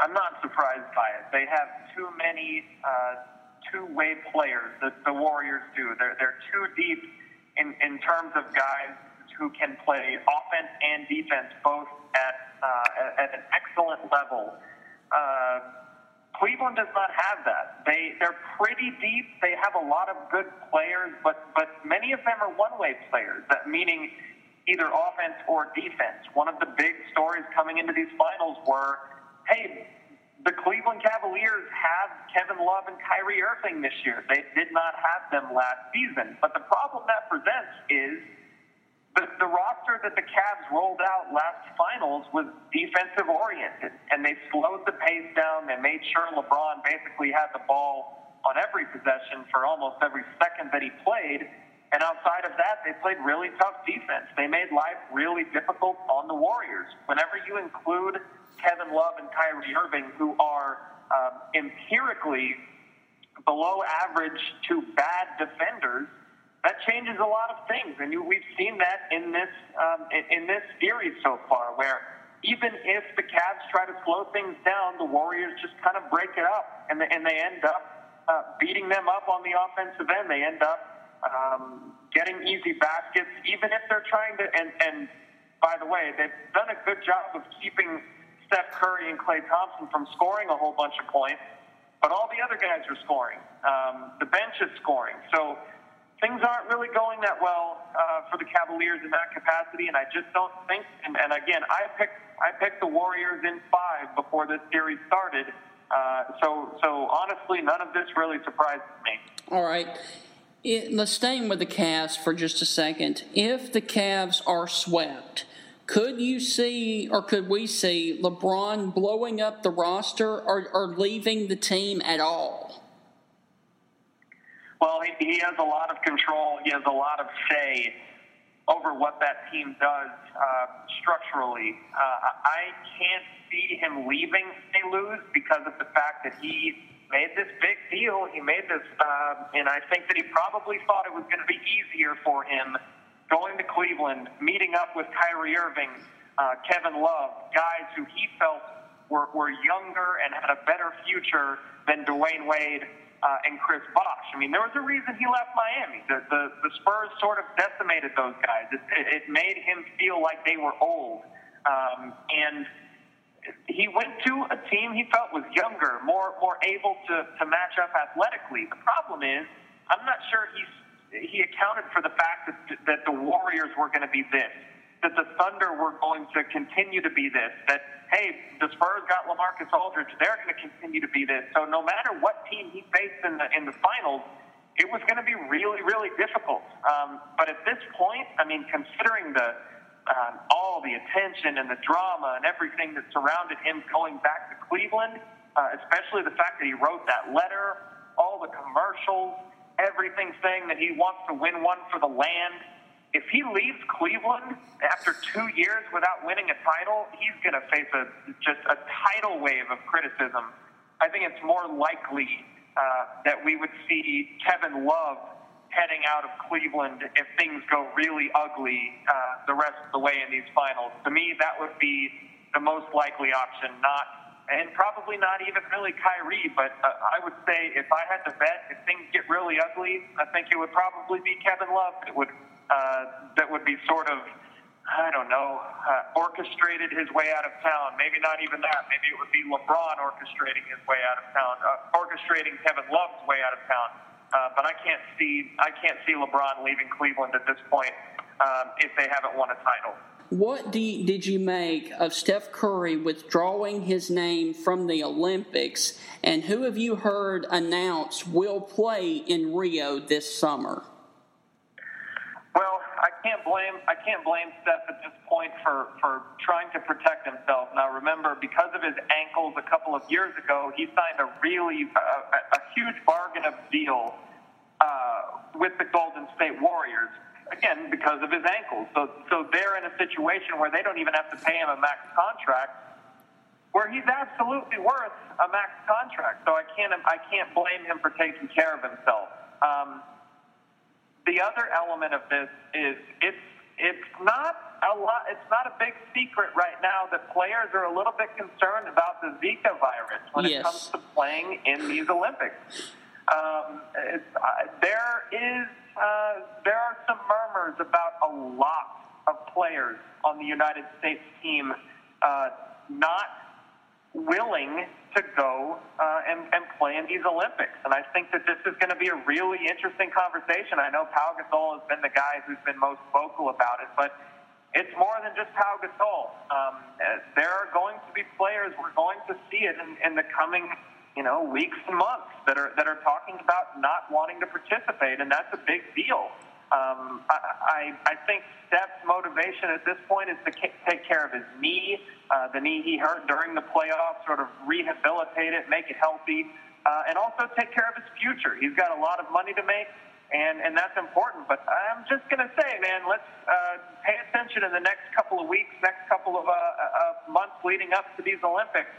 [SPEAKER 5] I'm not surprised by it. They have too many uh, two-way players. The, the Warriors do. They're they're too deep in in terms of guys who can play offense and defense both at uh, at an excellent level. Uh, Cleveland does not have that. They they're pretty deep. They have a lot of good players, but but many of them are one-way players. That meaning either offense or defense. One of the big stories coming into these finals were, hey, the Cleveland Cavaliers have Kevin Love and Kyrie Irving this year. They did not have them last season. But the problem that presents is the, the roster that the Cavs rolled out last finals was defensive oriented, and they slowed the pace down. They made sure LeBron basically had the ball on every possession for almost every second that he played. And outside of that, they played really tough defense. They made life really difficult on the Warriors. Whenever you include Kevin Love and Kyrie Irving, who are um, empirically below average to bad defenders, that changes a lot of things, and you, we've seen that in this um, in, in this series so far, where even if the Cavs try to slow things down, the Warriors just kind of break it up, and they, and they end up uh, beating them up on the offensive end. They end up um, getting easy baskets, even if they're trying to. And, and by the way, they've done a good job of keeping Steph Curry and Klay Thompson from scoring a whole bunch of points, but all the other guys are scoring. Um, the bench is scoring. So things aren't really going that well uh, for the Cavaliers in that capacity, and I just don't think. And, and again, I picked I picked the Warriors in five before this series started. Uh, so so honestly, none of this really surprises me.
[SPEAKER 2] All right. It, let's stay with the Cavs for just a second. If the Cavs are swept, could you see or could we see LeBron blowing up the roster or, or leaving the team at all?
[SPEAKER 5] Well, he, he has a lot of control. He has a lot of say over what that team does uh, structurally. Uh, I can't see him leaving St. Louis because of the fact that he made this big deal. He made this, uh, and I think that he probably thought it was going to be easier for him going to Cleveland, meeting up with Kyrie Irving, uh, Kevin Love, guys who he felt were, were younger and had a better future than Dwyane Wade uh, and Chris Bosh. I mean, there was a reason he left Miami. The, the, the Spurs sort of decimated those guys. It, it, it made him feel like they were old. Um, and he went to a team he felt was younger, more more able to, to match up athletically. The problem is, I'm not sure he's he accounted for the fact that that the Warriors were going to be this, that the Thunder were going to continue to be this, that hey, the Spurs got LaMarcus Aldridge, they're going to continue to be this. So no matter what team he faced in the in the finals, it was going to be really really difficult. Um, but at this point, I mean, considering the um, all the attention and the drama and everything that surrounded him going back to Cleveland, uh, especially the fact that he wrote that letter, all the commercials, everything saying that he wants to win one for the land. If he leaves Cleveland after two years without winning a title, he's going to face a just a tidal wave of criticism. I think it's more likely uh, that we would see Kevin Love heading out of Cleveland if things go really ugly uh, the rest of the way in these finals. To me, that would be the most likely option, not and probably not even really Kyrie, but uh, I would say if I had to bet, if things get really ugly, I think it would probably be Kevin Love that would uh, that would be sort of I don't know uh, orchestrated his way out of town. Maybe not even that. Maybe it would be LeBron orchestrating his way out of town, uh, orchestrating Kevin Love's way out of town. Uh, but I can't see I can't see LeBron leaving Cleveland at this point um, if they haven't won a title.
[SPEAKER 2] What you, did you make of Steph Curry withdrawing his name from the Olympics, and who have you heard announce will play in Rio this summer?
[SPEAKER 5] Can't blame I can't blame Steph at this point for for trying to protect himself. Now, remember, because of his ankles a couple of years ago, he signed a really uh, a huge bargain of deal uh, with the Golden State Warriors. Again, because of his ankles. So so they're in a situation where they don't even have to pay him a max contract. Where he's absolutely worth a max contract, so I can't I can't blame him for taking care of himself. Um, the other element of this is it's it's not a lot. It's not a big secret right now that players are a little bit concerned about the Zika virus when yes. it comes to playing in these Olympics. Um, uh, there is uh, there are some murmurs about a lot of players on the United States team uh, not willing to go uh, and, and play in these Olympics. And I think that this is going to be a really interesting conversation. I know Pau Gasol has been the guy who's been most vocal about it, but it's more than just Pau Gasol. Um, there are going to be players, we're going to see it in, in the coming you know, weeks and months that are that are talking about not wanting to participate, and that's a big deal. Um, I, I, I think Steph's motivation at this point is to take care of his knee, uh, the knee he hurt during the playoffs, sort of rehabilitate it, make it healthy, uh, and also take care of his future. He's got a lot of money to make, and, and that's important. But I'm just going to say, man, let's uh, pay attention in the next couple of weeks, next couple of uh, uh, months leading up to these Olympics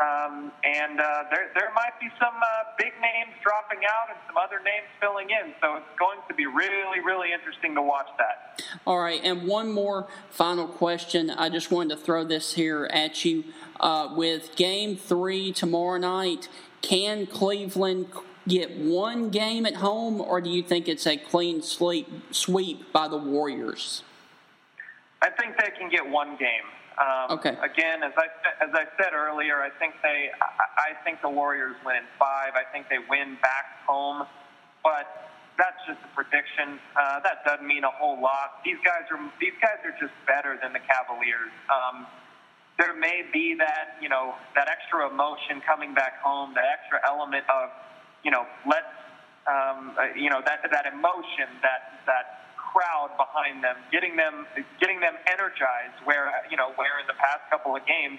[SPEAKER 5] um, and uh, there, there might be some uh, big names dropping out and some other names filling in. So it's going to be really, really interesting to watch that.
[SPEAKER 2] All right. And one more final question. I just wanted to throw this here at you. Uh, with game three tomorrow night, can Cleveland get one game at home, or do you think it's a clean sweep sweep by the Warriors?
[SPEAKER 5] I think they can get one game. Um,
[SPEAKER 2] okay.
[SPEAKER 5] Again, as I as I said earlier, I think they I, I think the Warriors win in five. I think they win back home, but that's just a prediction. Uh, that doesn't mean a whole lot. These guys are these guys are just better than the Cavaliers. Um, there may be that you know that extra emotion coming back home, that extra element of you know let's um, uh, you know that that emotion that that crowd behind them, getting them getting them energized. Where you know where in the past couple of games,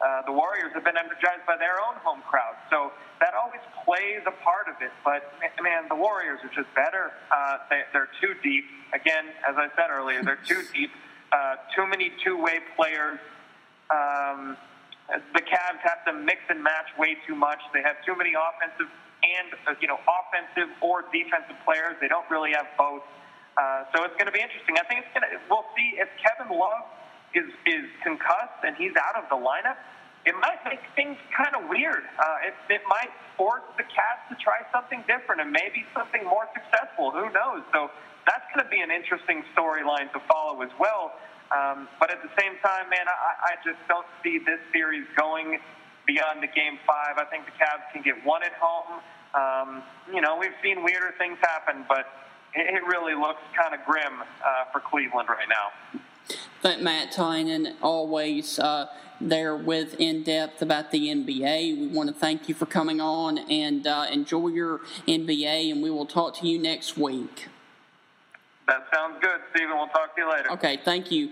[SPEAKER 5] uh, the Warriors have been energized by their own home crowd. So that always plays a part of it. But man, the Warriors are just better. Uh, they, they're too deep. Again, as I said earlier, they're too deep. Uh, too many two-way players. Um, the Cavs have to mix and match way too much. They have too many offensive and uh, you know offensive or defensive players. They don't really have both. Uh, so it's going to be interesting. I think it's going to. We'll see if Kevin Love is is concussed and he's out of the lineup. It might make things kind of weird. Uh, it, it might force the Cavs to try something different and maybe something more successful. Who knows? So that's going to be an interesting storyline to follow as well. Um, but at the same time, man, I, I just don't see this series going beyond the game five. I think the Cavs can get one at home. Um, you know, we've seen weirder things happen, but it really looks kind of grim uh, for Cleveland right now.
[SPEAKER 2] Thank Matt Tynan, always uh, there with in depth about the NBA. We want to thank you for coming on and uh, enjoy your NBA, and we will talk to you next week.
[SPEAKER 5] That sounds good, Stephen. We'll talk to you later.
[SPEAKER 2] Okay, thank you.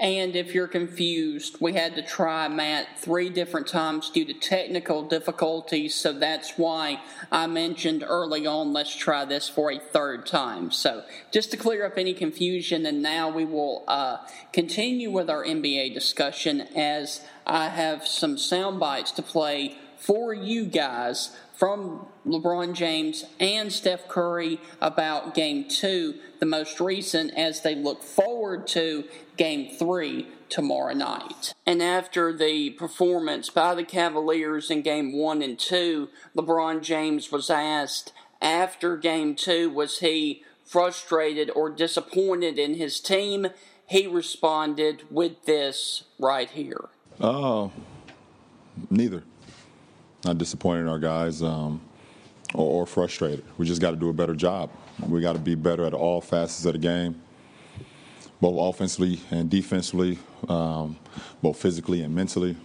[SPEAKER 2] And if you're confused, we had to try Matt three different times due to technical difficulties, so that's why I mentioned early on, let's try this for a third time. So, just to clear up any confusion, and now we will uh, continue with our NBA discussion as I have some sound bites to play for you guys from LeBron James and Steph Curry about game two, the most recent, as they look forward to game three tomorrow night. And after the performance by the Cavaliers in game one and two, LeBron James was asked after game two, was he frustrated or disappointed in his team? He responded with this right here.
[SPEAKER 6] Oh, neither not disappointing our guys um, or, or, frustrated. We just got to do a better job. We got to be better at all facets of the game, both offensively and defensively, um, both physically and mentally.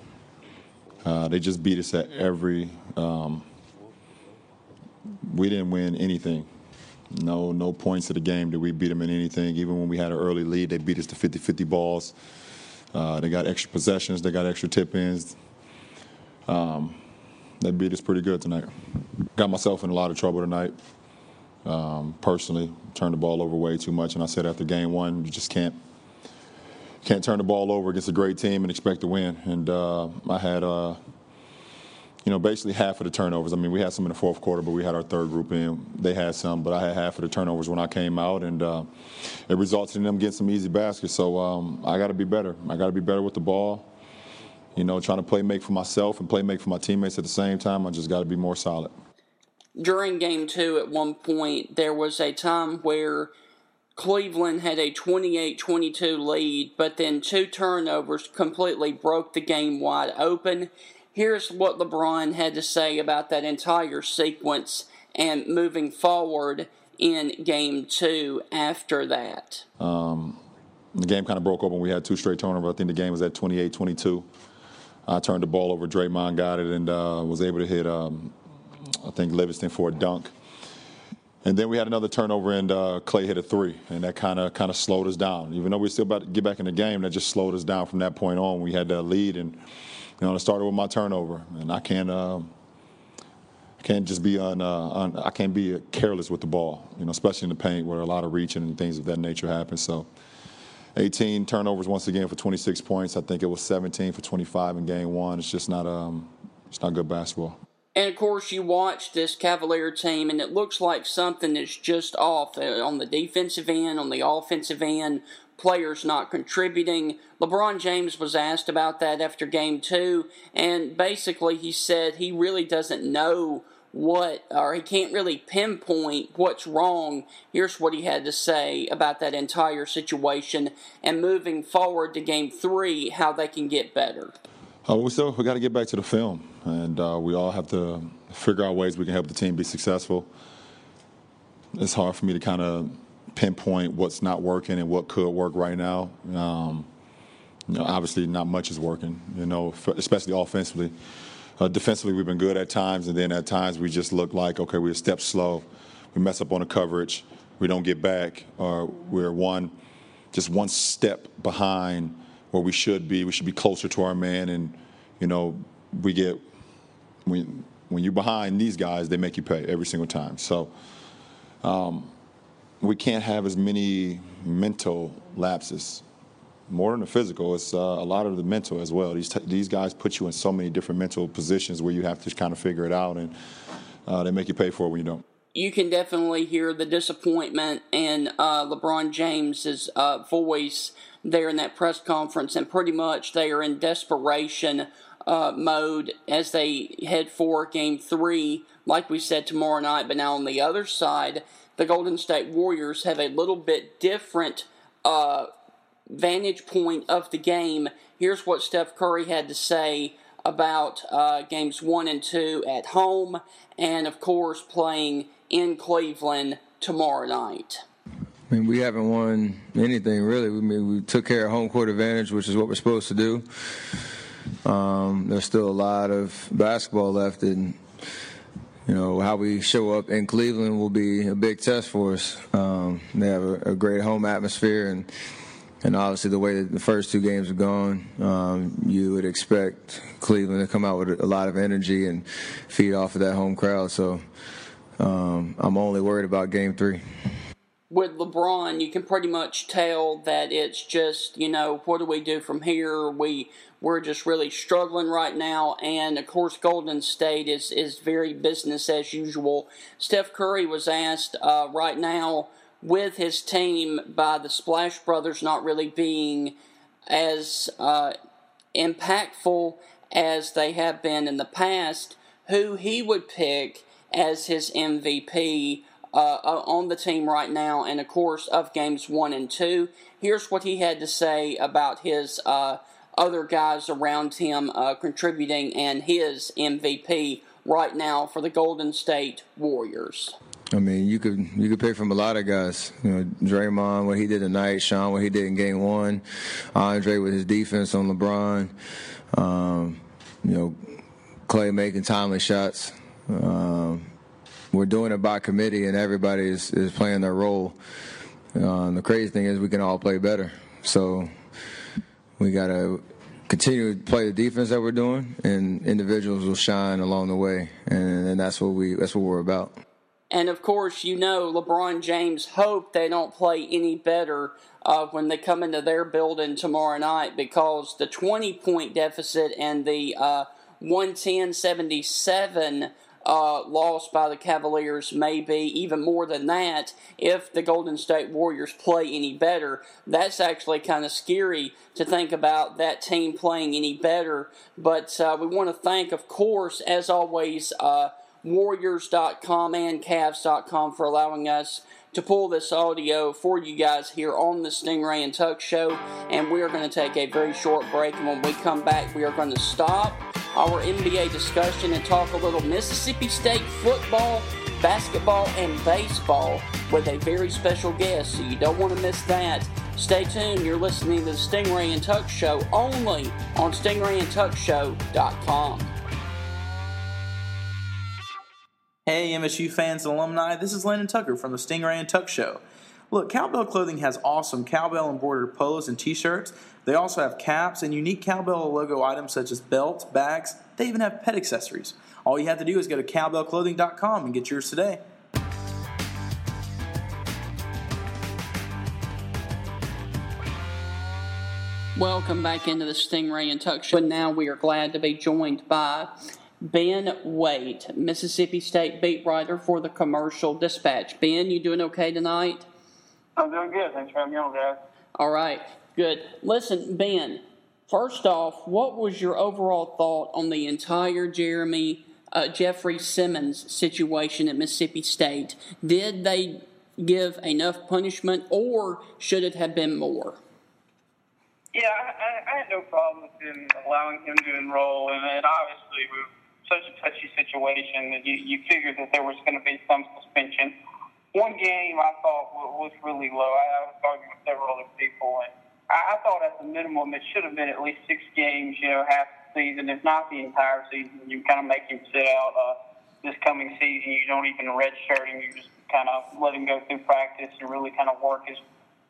[SPEAKER 6] Uh, they just beat us at every. Um, we didn't win anything. No, no points of the game did we beat them in anything. Even when we had an early lead, they beat us to 50-50 balls. Uh, they got extra possessions. They got extra tip-ins. Um, they beat us pretty good tonight. Got myself in a lot of trouble tonight. Um, personally, turned the ball over way too much, and I said after game one, you just can't can't turn the ball over against a great team and expect to win. And uh, I had, uh, you know, basically half of the turnovers. I mean, we had some in the fourth quarter, but we had our third group in. They had some, but I had half of the turnovers when I came out, and uh, it resulted in them getting some easy baskets. So um, I got to be better. I got to be better with the ball you know, trying to play make for myself and play make for my teammates at the same time. I just got to be more solid.
[SPEAKER 2] During game two, at one point, there was a time where Cleveland had a 28 22 lead, but then two turnovers completely broke the game wide open. Here's what LeBron had to say about that entire sequence and moving forward in game two after that.
[SPEAKER 6] Um, the game kind of broke open. We had two straight turnovers. I think the game was at 28 22. I turned the ball over. Draymond got it and uh, was able to hit, um, I think, Livingston for a dunk. And then we had another turnover, and uh, Klay hit a three, and that kind of kind of slowed us down. Even though we are still about to get back in the game, that just slowed us down from that point on. We had that lead, and you know, it started with my turnover, and I can't. Uh, can't just be on, uh, un, I can't be careless with the ball, you know, especially in the paint where a lot of reaching and things of that nature happen. So 18 turnovers once again for 26 points. I think it was 17 for 25 in game one. It's just not um, it's not good basketball.
[SPEAKER 2] And of course, you watch this Cavalier team, and it looks like something is just off uh, on the defensive end, on the offensive end. Players not contributing. LeBron James was asked about that after game two, and basically he said he really doesn't know what, or he can't really pinpoint what's wrong. Here's what he had to say about that entire situation and moving forward to game three, how they can get better.
[SPEAKER 6] Uh, we still we got to get back to the film, and uh, we all have to figure out ways we can help the team be successful. It's hard for me to kind of pinpoint what's not working and what could work right now. Um, you know, obviously, not much is working. You know, especially offensively. Uh, defensively, we've been good at times, and then at times we just look like okay, we're a step slow. We mess up on the coverage. We don't get back, or we're one, just one step behind where we should be. We should be closer to our man, and you know, we get when when you're behind these guys, they make you pay every single time. So. Um, we can't have as many mental lapses more than the physical, it's uh, a lot of the mental as well. These, t- these guys put you in so many different mental positions where you have to kind of figure it out, and uh, they make you pay for it when you don't.
[SPEAKER 2] You can definitely hear the disappointment in uh, LeBron James's uh, voice there in that press conference, and pretty much they are in desperation uh, mode as they head for Game Three, like we said tomorrow night. But now on the other side, the Golden State Warriors have a little bit different uh, vantage point of the game. Here's what Steph Curry had to say about uh, games one and two at home, and of course, playing in Cleveland tomorrow night.
[SPEAKER 7] I mean, we haven't won anything really. We I mean we took care of home court advantage, which is what we're supposed to do. Um, there's still a lot of basketball left, and you know how we show up in Cleveland will be a big test for us. Um, they have a, a great home atmosphere, and and obviously the way that the first two games have gone, um, you would expect Cleveland to come out with a lot of energy and feed off of that home crowd. So um, I'm only worried about Game Three.
[SPEAKER 2] With LeBron, you can pretty much tell that it's just you know what do we do from here? We we're just really struggling right now, and of course Golden State is is very business as usual. Steph Curry was asked uh, right now with his team by the Splash Brothers not really being as uh, impactful as they have been in the past, who he would pick as his MVP uh, on the team right now, and of course, of games one and two. Here's what he had to say about his uh, other guys around him uh, contributing and his MVP right now for the Golden State Warriors.
[SPEAKER 7] I mean, you could you could pick from a lot of guys. You know, Draymond, what he did tonight, Shaun, what he did in Game One, Andre with his defense on LeBron. Um, you know, Klay making timely shots. Um, we're doing it by committee, and everybody is, is playing their role. Um, the crazy thing is, we can all play better. So we got to continue to play the defense that we're doing, and individuals will shine along the way, and, and that's what we that's what we're about.
[SPEAKER 2] And of course, you know, LeBron James hope they don't play any better uh, when they come into their building tomorrow night because the 20 point deficit and the uh, 110 77 uh, loss by the Cavaliers may be even more than that if the Golden State Warriors play any better. That's actually kind of scary to think about that team playing any better. But uh, we want to thank, of course, as always, uh, Warriors.com and Cavs.com for allowing us to pull this audio for you guys here on the Stingray and Tuck Show. And we are going to take a very short break. And when we come back, we are going to stop our NBA discussion and talk a little Mississippi State football, basketball, and baseball with a very special guest. So you don't want to miss that. Stay tuned. You're listening to the Stingray and Tuck Show only on StingrayandTuckShow.com.
[SPEAKER 3] Hey, MSU fans and alumni, this is Landon Tucker from the Stingray and Tuck Show. Look, Cowbell Clothing has awesome cowbell embroidered polos and t shirts. They also have caps and unique cowbell logo items such as belts, bags. They even have pet accessories. All you have to do is go to cowbellclothing.com and get yours today.
[SPEAKER 2] Welcome back into the Stingray and Tuck Show. And now we are glad to be joined by Ben Wait, Mississippi State beat writer for the Commercial Dispatch. Ben, you doing okay tonight?
[SPEAKER 8] I'm doing good. Thanks for having me on, guys.
[SPEAKER 2] All right, good. Listen, Ben, first off, what was your overall thought on the entire Jeremy uh, Jeffery Simmons situation at Mississippi State. Did they give enough punishment, or should it have been more?
[SPEAKER 8] Yeah, I, I had no problem with him allowing him to enroll, and, and obviously with such a touchy situation that you, you figured that there was going to be some suspension. One game I thought was really low. I, was talking with several other people, and I, I thought at the minimum it should have been at least six games, you know, half the season, if not the entire season. You kind of make him sit out uh, this coming season. You don't even redshirt him. You just kind of let him go through practice and really kind of work his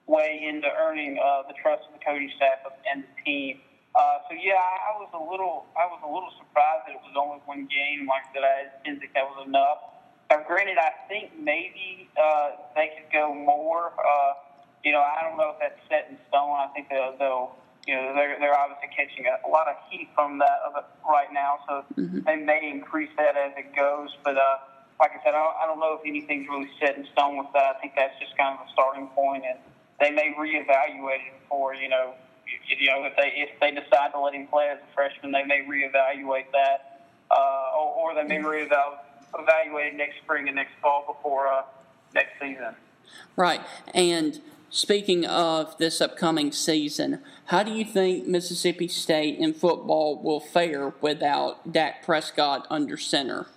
[SPEAKER 8] way into earning uh, the trust of the coaching staff and the team. Uh, so yeah, I, was a little, I was a little surprised that it was only one game. Like that, I didn't think that was enough. Now, granted, I think maybe uh, they could go more. Uh, you know, I don't know if that's set in stone. I think they'll, they'll you know, they're they're obviously catching a, a lot of heat from that right now, so mm-hmm. they may increase that as it goes. But uh, like I said, I don't, I don't know if anything's really set in stone with that. I think that's just kind of a starting point, and they may reevaluate it for you know, you know if they if they decide to let him play as a freshman, they may reevaluate that, uh, or, or they may reevaluate it next spring and next fall before uh, next season.
[SPEAKER 2] Right, and speaking of this upcoming season, how do you think Mississippi State in football will fare without Dak Prescott under center?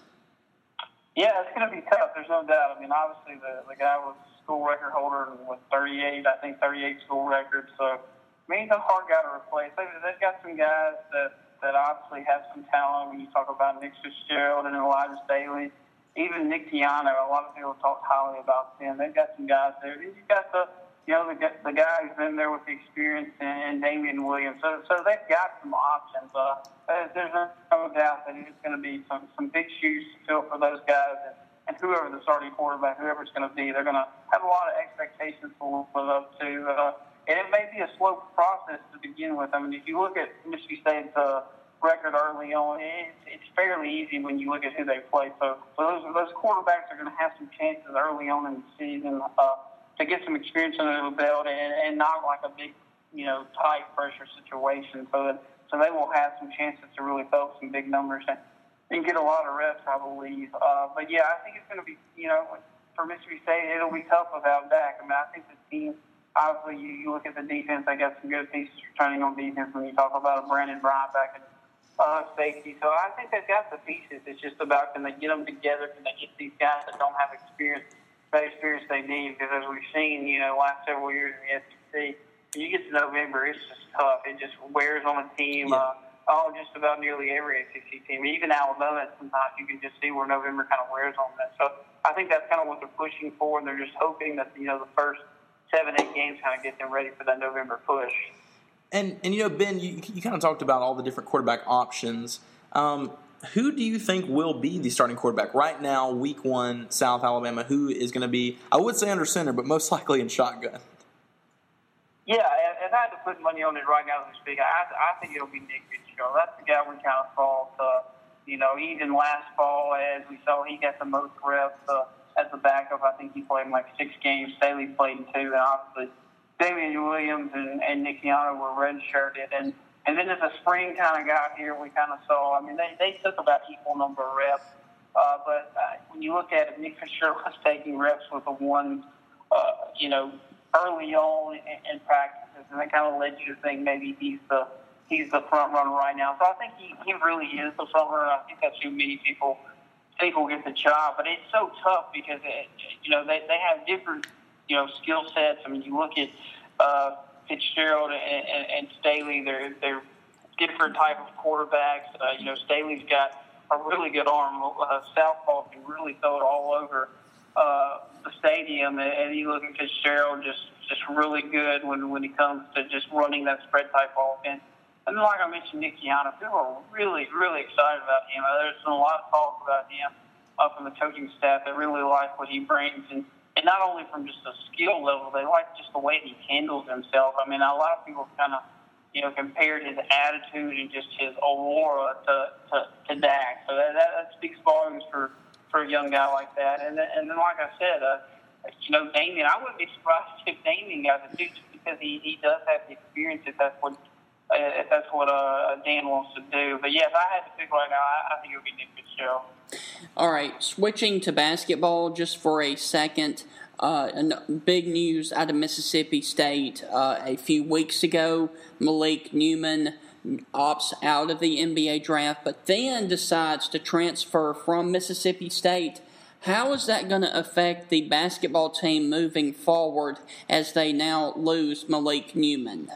[SPEAKER 8] Yeah, it's going to be tough. There's no doubt. I mean, obviously the the guy was school record holder with 38, I think 38 school records. So, He's a hard guy to replace. They, they've got some guys that, that obviously have some talent when you talk about Nick Fitzgerald and Elijah Staley. Even Nick Tiano, a lot of people talk highly about them. They've got some guys there. You've got the, you know, the, the guy who's been there with the experience and, and Damian Williams. So, so they've got some options. Uh, there's no doubt that it's going to be some, some big shoes to fill for those guys. And, and whoever the starting quarterback, whoever it's going to be, they're going to have a lot of expectations to live up to. Uh, and it may be a slow process to begin with. I mean, if you look at Michigan State's uh, record early on, it's, it's fairly easy when you look at who they play. So, so those, those quarterbacks are going to have some chances early on in the season uh, to get some experience under the belt and, and not like a big, you know, tight pressure situation. So that so they will have some chances to really throw some big numbers. And, and get a lot of reps, I believe. Uh, but yeah, I think it's going to be, you know, for Mississippi State, it'll be tough without Dak. I mean, I think the team, obviously, you, you look at the defense, they got some good pieces returning on defense when you talk about a Brandon Bryant back in uh, safety. So I think they've got the pieces. It's just about can they get them together? Can they get these guys that don't have experience, the experience they need? Because as we've seen, you know, last several years in the SEC, when you get to November, it's just tough. It just wears on a team. Yeah. Uh, oh, just about nearly every SEC team, even Alabama. Sometimes you can just see where November kind of wears on them. So I think that's kind of what they're pushing for, and they're just hoping that you know the first seven, eight games kind of get them ready for that November push.
[SPEAKER 3] And and you know Ben, you you kind of talked about all the different quarterback options. Um, who do you think will be the starting quarterback right now, Week One, South Alabama? Who is going to be? I would say under center, but most likely in shotgun.
[SPEAKER 8] Yeah, if I had to put money on it right now as we speak, I, I think it'll be Nick Fitzgerald. That's the guy we kind of saw. To, you know, even last fall, as we saw, he got the most reps uh, as a backup. I think he played in like six games. Staley played in two, and obviously Damian Williams and, and Nick Tiano were redshirted. And and then as a spring kind of guy here, we kind of saw. I mean, they they took about equal number of reps. Uh, but uh, when you look at it, Nick Fitzgerald was taking reps with the ones, uh, you know, early on in, in practices, and that kind of led you to think maybe he's the he's the front runner right now. So I think he, he really is the front runner. I think that's who many people will get the job. But it's so tough because it, you know they they have different you know skill sets. I mean, you look at uh, Fitzgerald and, and, and Staley. They're they're different type of quarterbacks. Uh, you know, Staley's got a really good arm. Uh, Southpaw can really throw it all over uh, the stadium, and you look at Fitzgerald just just really good when when it comes to just running that spread type offense. And like I mentioned, Nick Tiano, people are really really excited about him. Uh, there's been a lot of talk about him uh, from the coaching staff that really like what he brings, and and not only from just a skill level, they like just the way he handles himself. I mean, a lot of people kind of you know, compared his attitude and just his aura to, to, to Dak. So that, that, that speaks volumes for, for a young guy like that. And and then like I said, uh, you know, Damian, I wouldn't be surprised if Damian got the too, just because he, he does have the experience. If that's what if that's what uh, Dan wants to do. But if I had to pick right now, I, I think it would be Nick Fitzgerald.
[SPEAKER 2] All right, switching to basketball just for a second. Uh, big news out of Mississippi State uh, a few weeks ago. Malik Newman opts out of the NBA draft, but then decides to transfer from Mississippi State. How is that going to affect the basketball team moving forward as they now lose Malik Newman?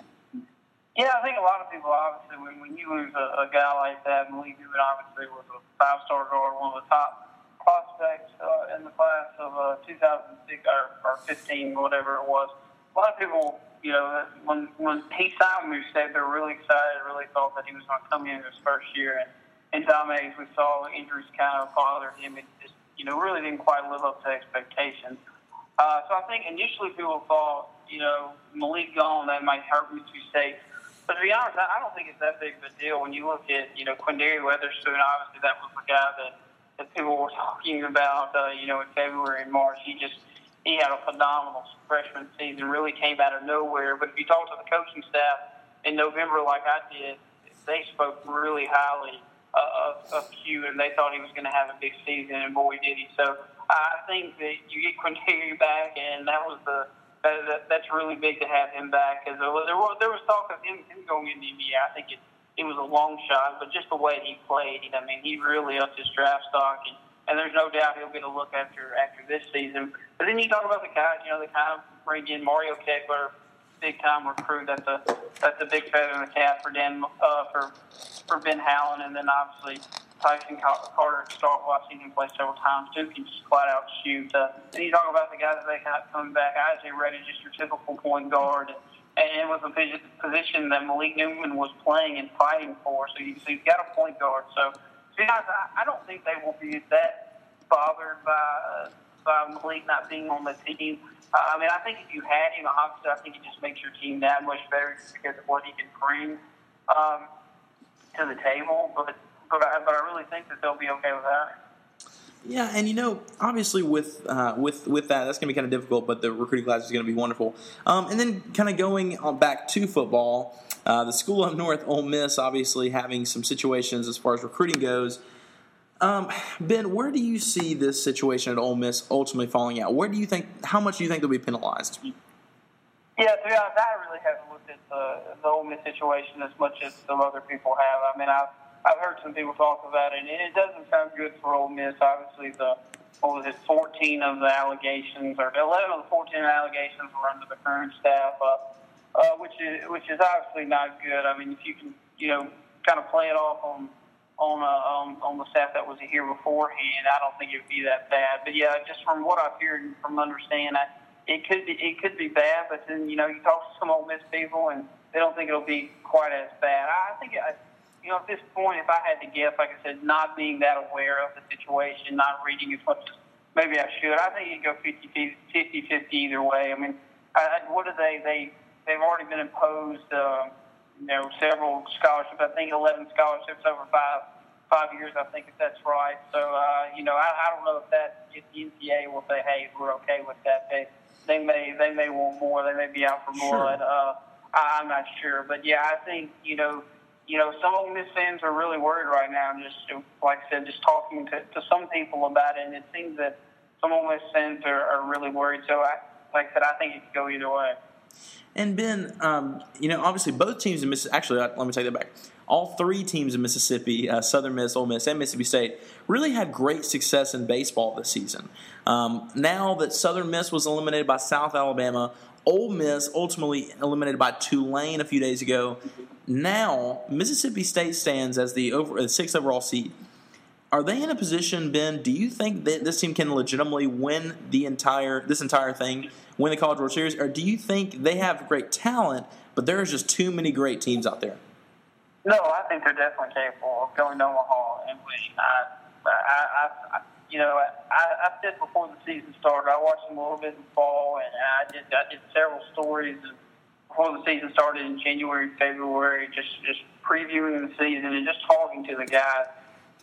[SPEAKER 8] Yeah, I think a lot of people obviously when, when you lose a, a guy like that, Malik Newman obviously was a five-star guard, one of the top prospects uh, in the class of uh, 2006 or, or 15, whatever it was. A lot of people, you know, when when he signed Miss State, they were really excited, really thought that he was going to come in his first year. And in Dom Ace, we saw injuries kind of bothered him. It just, you know, really didn't quite live up to expectations. Uh, so I think initially people thought, you know, Malik gone, that might hurt Mississippi State. But to be honest, I don't think it's that big of a deal when you look at, you know, Quinndary Weatherspoon. Obviously, that was the guy that, that people were talking about, uh, you know, in February and March. He just he had a phenomenal freshman season, really came out of nowhere. But if you talk to the coaching staff in November, like I did, they spoke really highly uh, of, of Q, and they thought he was going to have a big season, and boy, did he! So I think that you get Quinndary back, and that was the that, that, that's really big to have him back because there was, there was talk of him, him going into the NBA. I think it it was a long shot, but just the way he played, I mean, he really upped his draft stock, and, and there's no doubt he'll get a look after after this season. But then you talk about the guys, you know, they kind of bring in Mario Kegler, big time recruit. That's a that's a big feather in the cap for Dan uh, for for Ben Howland, and then obviously Tyson Carter start watching him play several times too. Can just flat out shoot. Uh, and you talk about the guys that they got coming back. Isaiah Ready, is just your typical point guard, and it was a position that Malik Newman was playing and fighting for. So you see, he's got a point guard. So, to be I, I don't think they will be that bothered by by Malik not being on the team. Uh, I mean, I think if you had him, obviously, I think it just makes your team that much better just because of what he can bring um, to the table. But but I, but I really think that they'll be okay with that.
[SPEAKER 3] Yeah, and you know, obviously with uh, with with that, that's going to be kind of difficult. But the recruiting class is going to be wonderful. Um, and then, kind of going on back to football, uh, the school up north, Ole Miss, obviously having some situations as far as recruiting goes. Um, ben, where do you see this situation at Ole Miss ultimately falling out? Where do you think? How much do you think they'll be penalized?
[SPEAKER 8] Yeah, to be honest, I really haven't looked at the, the Ole Miss situation as much as some other people have. I mean, I've I've heard some people talk about it, and it doesn't sound good for Ole Miss. Obviously, the what was it, 14 of the allegations, or 11 of the 14 allegations were under the current staff, uh, uh, which is which is obviously not good. I mean, if you can, you know, kind of play it off on on uh, on, on the staff that was here beforehand, I don't think it would be that bad. But yeah, just from what I've heard from understanding, it could be it could be bad. But then you know, you talk to some Ole Miss people, and they don't think it'll be quite as bad. I think. I, you know, at this point, if I had to guess, like I said, not being that aware of the situation, not reading as much as maybe I should, I think you'd go 50 50 50 either way. I mean, I, what are they? They they've already been imposed, uh, you know, several scholarships. I think 11 scholarships over five five years. I think if that's right. So, uh, you know, I, I don't know if that if the NCAA will say, hey, we're okay with that. They they may they may want more. They may be out for more. Sure. And, uh, I'm not sure, but yeah, I think you know you know, some Ole Miss fans are really worried right now. Just like I said, just talking to, to some people about it, and it seems that some Ole Miss fans are, are really worried. So, I, like I said, I think it could go either way.
[SPEAKER 3] And Ben, um, you know, obviously both teams in Mississippi. Actually, let me take that back. All three teams in Mississippi, uh, Southern Miss, Ole Miss, and Mississippi State, really had great success in baseball this season. Um, now that Southern Miss was eliminated by South Alabama, Ole Miss ultimately eliminated by Tulane a few days ago, now Mississippi State stands as the over, uh, sixth overall seed. Are they in a position, Ben? Do you think that this team can legitimately win the entire this entire thing, win the College World Series, or do you think they have great talent, but there's just too many great teams out there?
[SPEAKER 8] No, I think they're definitely capable of going to Omaha and winning. I, I, I, you know, I, I said before the season started, I watched them a little bit in fall, and I did I did several stories. And, before the season started in January, February, just just previewing the season and just talking to the guys.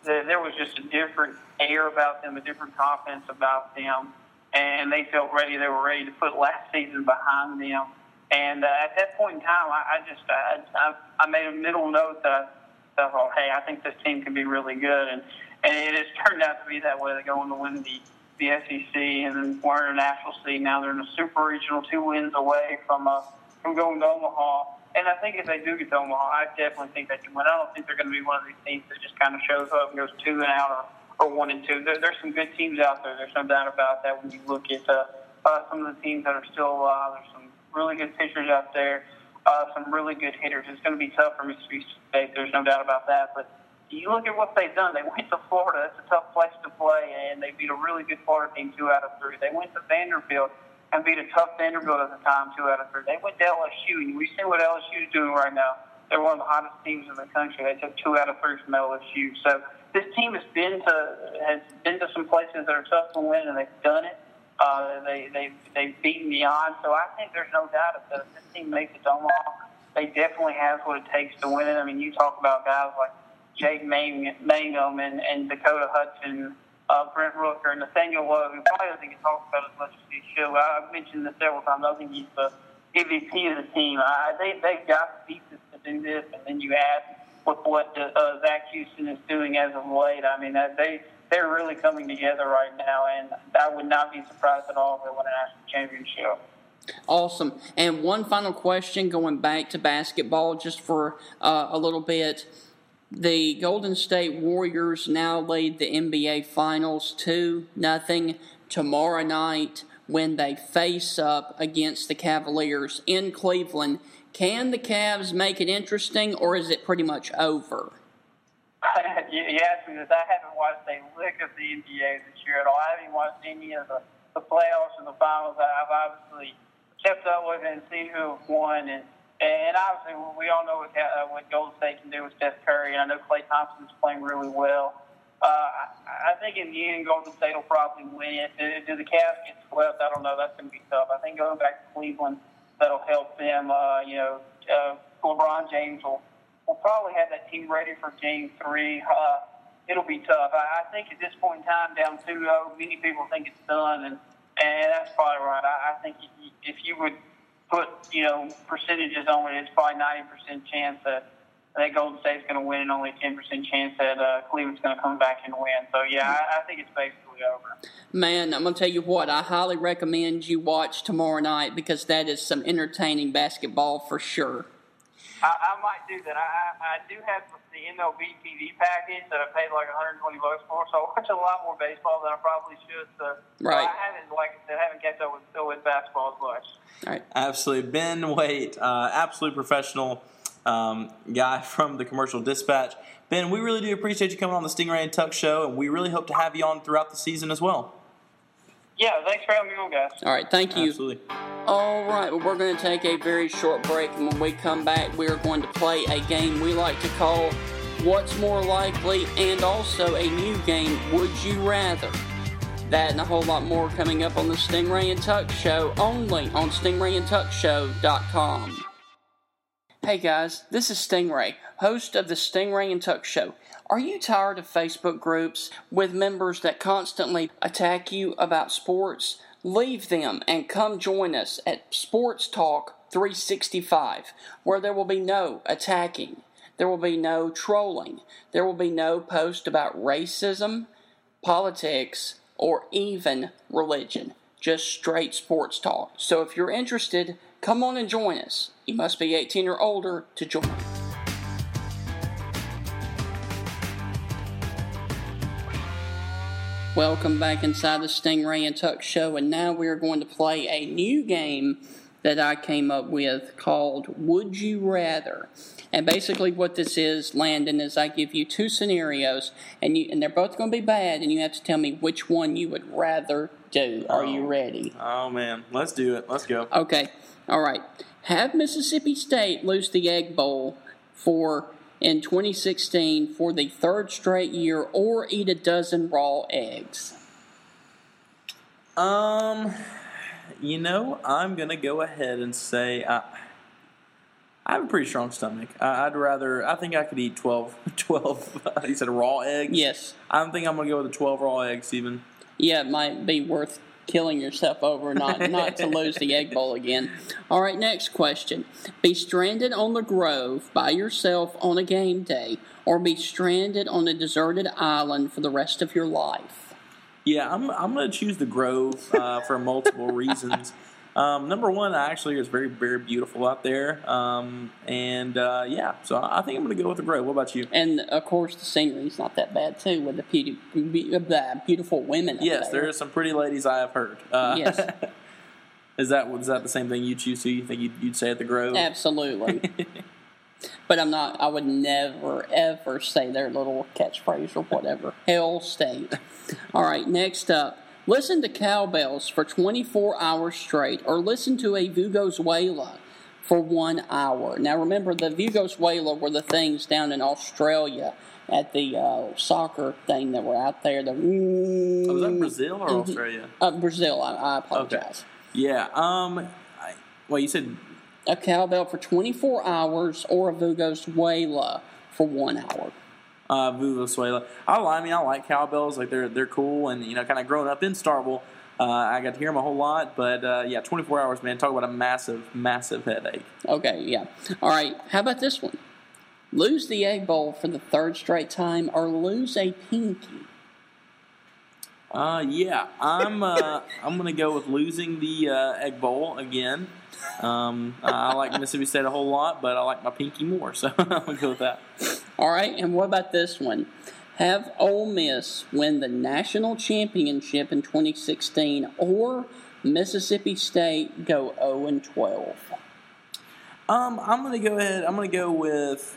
[SPEAKER 8] There, was just a different air about them, a different confidence about them, and they felt ready. They were ready to put last season behind them. And uh, at that point in time, I, I just I, I, made a middle note that I, thought, hey, I think this team can be really good. And and it has turned out to be that way. They go on to win the the SEC, and then we're in a national seed. Now they're in a super regional, two wins away from uh, from going to Omaha. And I think if they do get to Omaha, I definitely think they can win. I don't think they're going to be one of these teams that just kind of shows up and goes two and out or, or one and two. There, there's some good teams out there. There's no doubt about that. When you look at uh, uh, some of the teams that are still alive, there's some really good pitchers out there, uh, some really good hitters. It's going to be tough for Mississippi State. There's no doubt about that. But you look at what they've done. They went to Florida. It's a tough place to play, and they beat a really good Florida team two out of three. They went to Vanderbilt and beat a tough Vanderbilt at the time two out of three. They went to LSU, and we see what LSU is doing right now. They're one of the hottest teams in the country. They took two out of three from LSU. So this team has been to has been to some places that are tough to win, and they've done it. Uh, they they they've beaten beyond. So I think there's no doubt that if this team makes it to Omaha, they definitely have what it takes to win it. I mean, you talk about guys like Jake Mangum and, and Dakota Hudson, uh, Brent Rooker, and Nathaniel Lowe, who probably doesn't get talked about as much as he should. I've mentioned this several times. I think he's the MVP of the team. Uh, they, they've got the pieces to do this, and then you add with what uh, Zach Houston is doing as of late. I mean, they they're really coming together right now, and I would not be surprised at all if they win a national championship.
[SPEAKER 2] Awesome. And one final question going back to basketball just for uh, a little bit. The Golden State Warriors now lead the NBA Finals 2 nothing tomorrow night when they face up against the Cavaliers in Cleveland. Can the Cavs make it interesting, or is it pretty much over?
[SPEAKER 8] you, asked me this. I haven't watched a lick of the NBA this year at all. I haven't watched any of the, the playoffs or the finals. I've obviously kept up with it and seen who won. And and obviously, we all know what, uh, what Golden State can do with Steph Curry, and I know Klay Thompson's playing really well. Uh, I, think in the end, Golden State will probably win. Do, the Cavs get swept? I don't know. That's going to be tough. I think going back to Cleveland, that'll help them. Uh, you know, uh, LeBron James will, will probably have that team ready for Game Three. Uh, it'll be tough. I, I think at this point in time, down 2-0, many people think it's done, and and that's probably right. I, I think if you would put you know percentages on it, it's probably ninety percent chance that that Golden State's going to win, and only ten percent chance that uh, Cleveland's going to come back and win. So yeah, I, I think it's basically over.
[SPEAKER 2] Man, I'm going to tell you what. I highly recommend you watch tomorrow night because that is some entertaining basketball for sure.
[SPEAKER 8] I, I might do that. I, I do have the MLB TV package that I paid like 120 bucks for, so I watch a lot more baseball than I probably should. So,
[SPEAKER 2] right.
[SPEAKER 8] I haven't, like I said, haven't kept up with, still with basketball as much.
[SPEAKER 2] All right.
[SPEAKER 3] Absolutely. Ben Wait, uh, absolute professional um, guy from the Commercial Dispatch. Ben, we really do appreciate you coming on the Stingray and Tuck show, and we really hope to have you on throughout the season as well.
[SPEAKER 8] Yeah, thanks for having me on, guys.
[SPEAKER 2] All right, thank you.
[SPEAKER 3] Absolutely.
[SPEAKER 2] All right, well, we're going to take a very short break, and when we come back, we are going to play a game we like to call What's More Likely, and also a new game, Would You Rather. That and a whole lot more coming up on the Stingray and Tuck Show, only on StingrayandTuckShow.com. Hey guys, this is Stingray, host of the Stingray and Tuck Show. Are you tired of Facebook groups with members that constantly attack you about sports? Leave them and come join us at Sports Talk 365, where there will be no attacking, there will be no trolling, there will be no post about racism, politics, or even religion. Just straight sports talk. So if you're interested, come on and join us. You must be 18 or older to join. Welcome back inside the Stingray and Tuck Show, and now we are going to play a new game that I came up with called Would You Rather. And basically, what this is, Landon, is I give you two scenarios, and you and they're both going to be bad, and you have to tell me which one you would rather do. Are you oh. ready?
[SPEAKER 3] Oh, man. Let's do it. Let's go.
[SPEAKER 2] Okay. All right. Have Mississippi State lose the Egg Bowl for in 2016 for the third straight year, or eat a dozen raw eggs?
[SPEAKER 3] Um, you know, I'm going to go ahead and say. Uh, I have a pretty strong stomach. I, I'd rather. I think I could eat 12. 12 you said raw eggs.
[SPEAKER 2] Yes.
[SPEAKER 3] I don't think I'm gonna go with the 12 raw eggs even.
[SPEAKER 2] Yeah, it might be worth killing yourself over not not to lose the Egg Bowl again. All right, next question: Be stranded on the Grove by yourself on a game day, or be stranded on a deserted island for the rest of your life.
[SPEAKER 3] Yeah, I'm I'm going to choose the Grove uh, for multiple reasons. Um, number one, actually, is very, very beautiful out there. Um, and uh, yeah, so I think I'm going to go with the Grove. What about you?
[SPEAKER 2] And of course, the scenery's not that bad too, with the beauty, be- uh, beautiful women.
[SPEAKER 3] Yes,
[SPEAKER 2] there
[SPEAKER 3] there are some pretty ladies I have heard. Uh,
[SPEAKER 2] Yes.
[SPEAKER 3] is that is that the same thing you choose to? You think you'd, you'd say at the Grove?
[SPEAKER 2] Absolutely. but I'm not. I would never ever say their little catchphrase or whatever. Hell State. All right. Next up, listen to cowbells for 24 hours straight, or listen to a vuvuzela for one hour. Now remember, the vuvuzela were the things down in Australia at the uh, soccer thing that were out there. The
[SPEAKER 3] Oh, was that Brazil or
[SPEAKER 2] Mhm.
[SPEAKER 3] Australia?
[SPEAKER 2] uh, Brazil. I, I apologize.
[SPEAKER 3] Yeah. Um. I, well, you said
[SPEAKER 2] a cowbell for 24 hours or a vuvuzela for one hour.
[SPEAKER 3] Uh. I, I mean, I like cowbells. Like they're they're cool, and you know, kind of growing up in Starkville, uh, I got to hear them a whole lot. But uh, yeah, 24 hours, man. Talk about a massive, massive headache.
[SPEAKER 2] Okay, yeah. All right, how about this one? Lose the egg bowl for the third straight time or lose a pinky.
[SPEAKER 3] Uh, yeah, I'm uh, I'm gonna go with losing the uh, egg bowl again. Um, I like Mississippi State a whole lot, but I like my pinky more, so I'm gonna go with that.
[SPEAKER 2] All right, and what about this one? Have Ole Miss win the national championship in 2016 or Mississippi State go 0 and 12?
[SPEAKER 3] Um, I'm gonna go ahead. I'm gonna go with.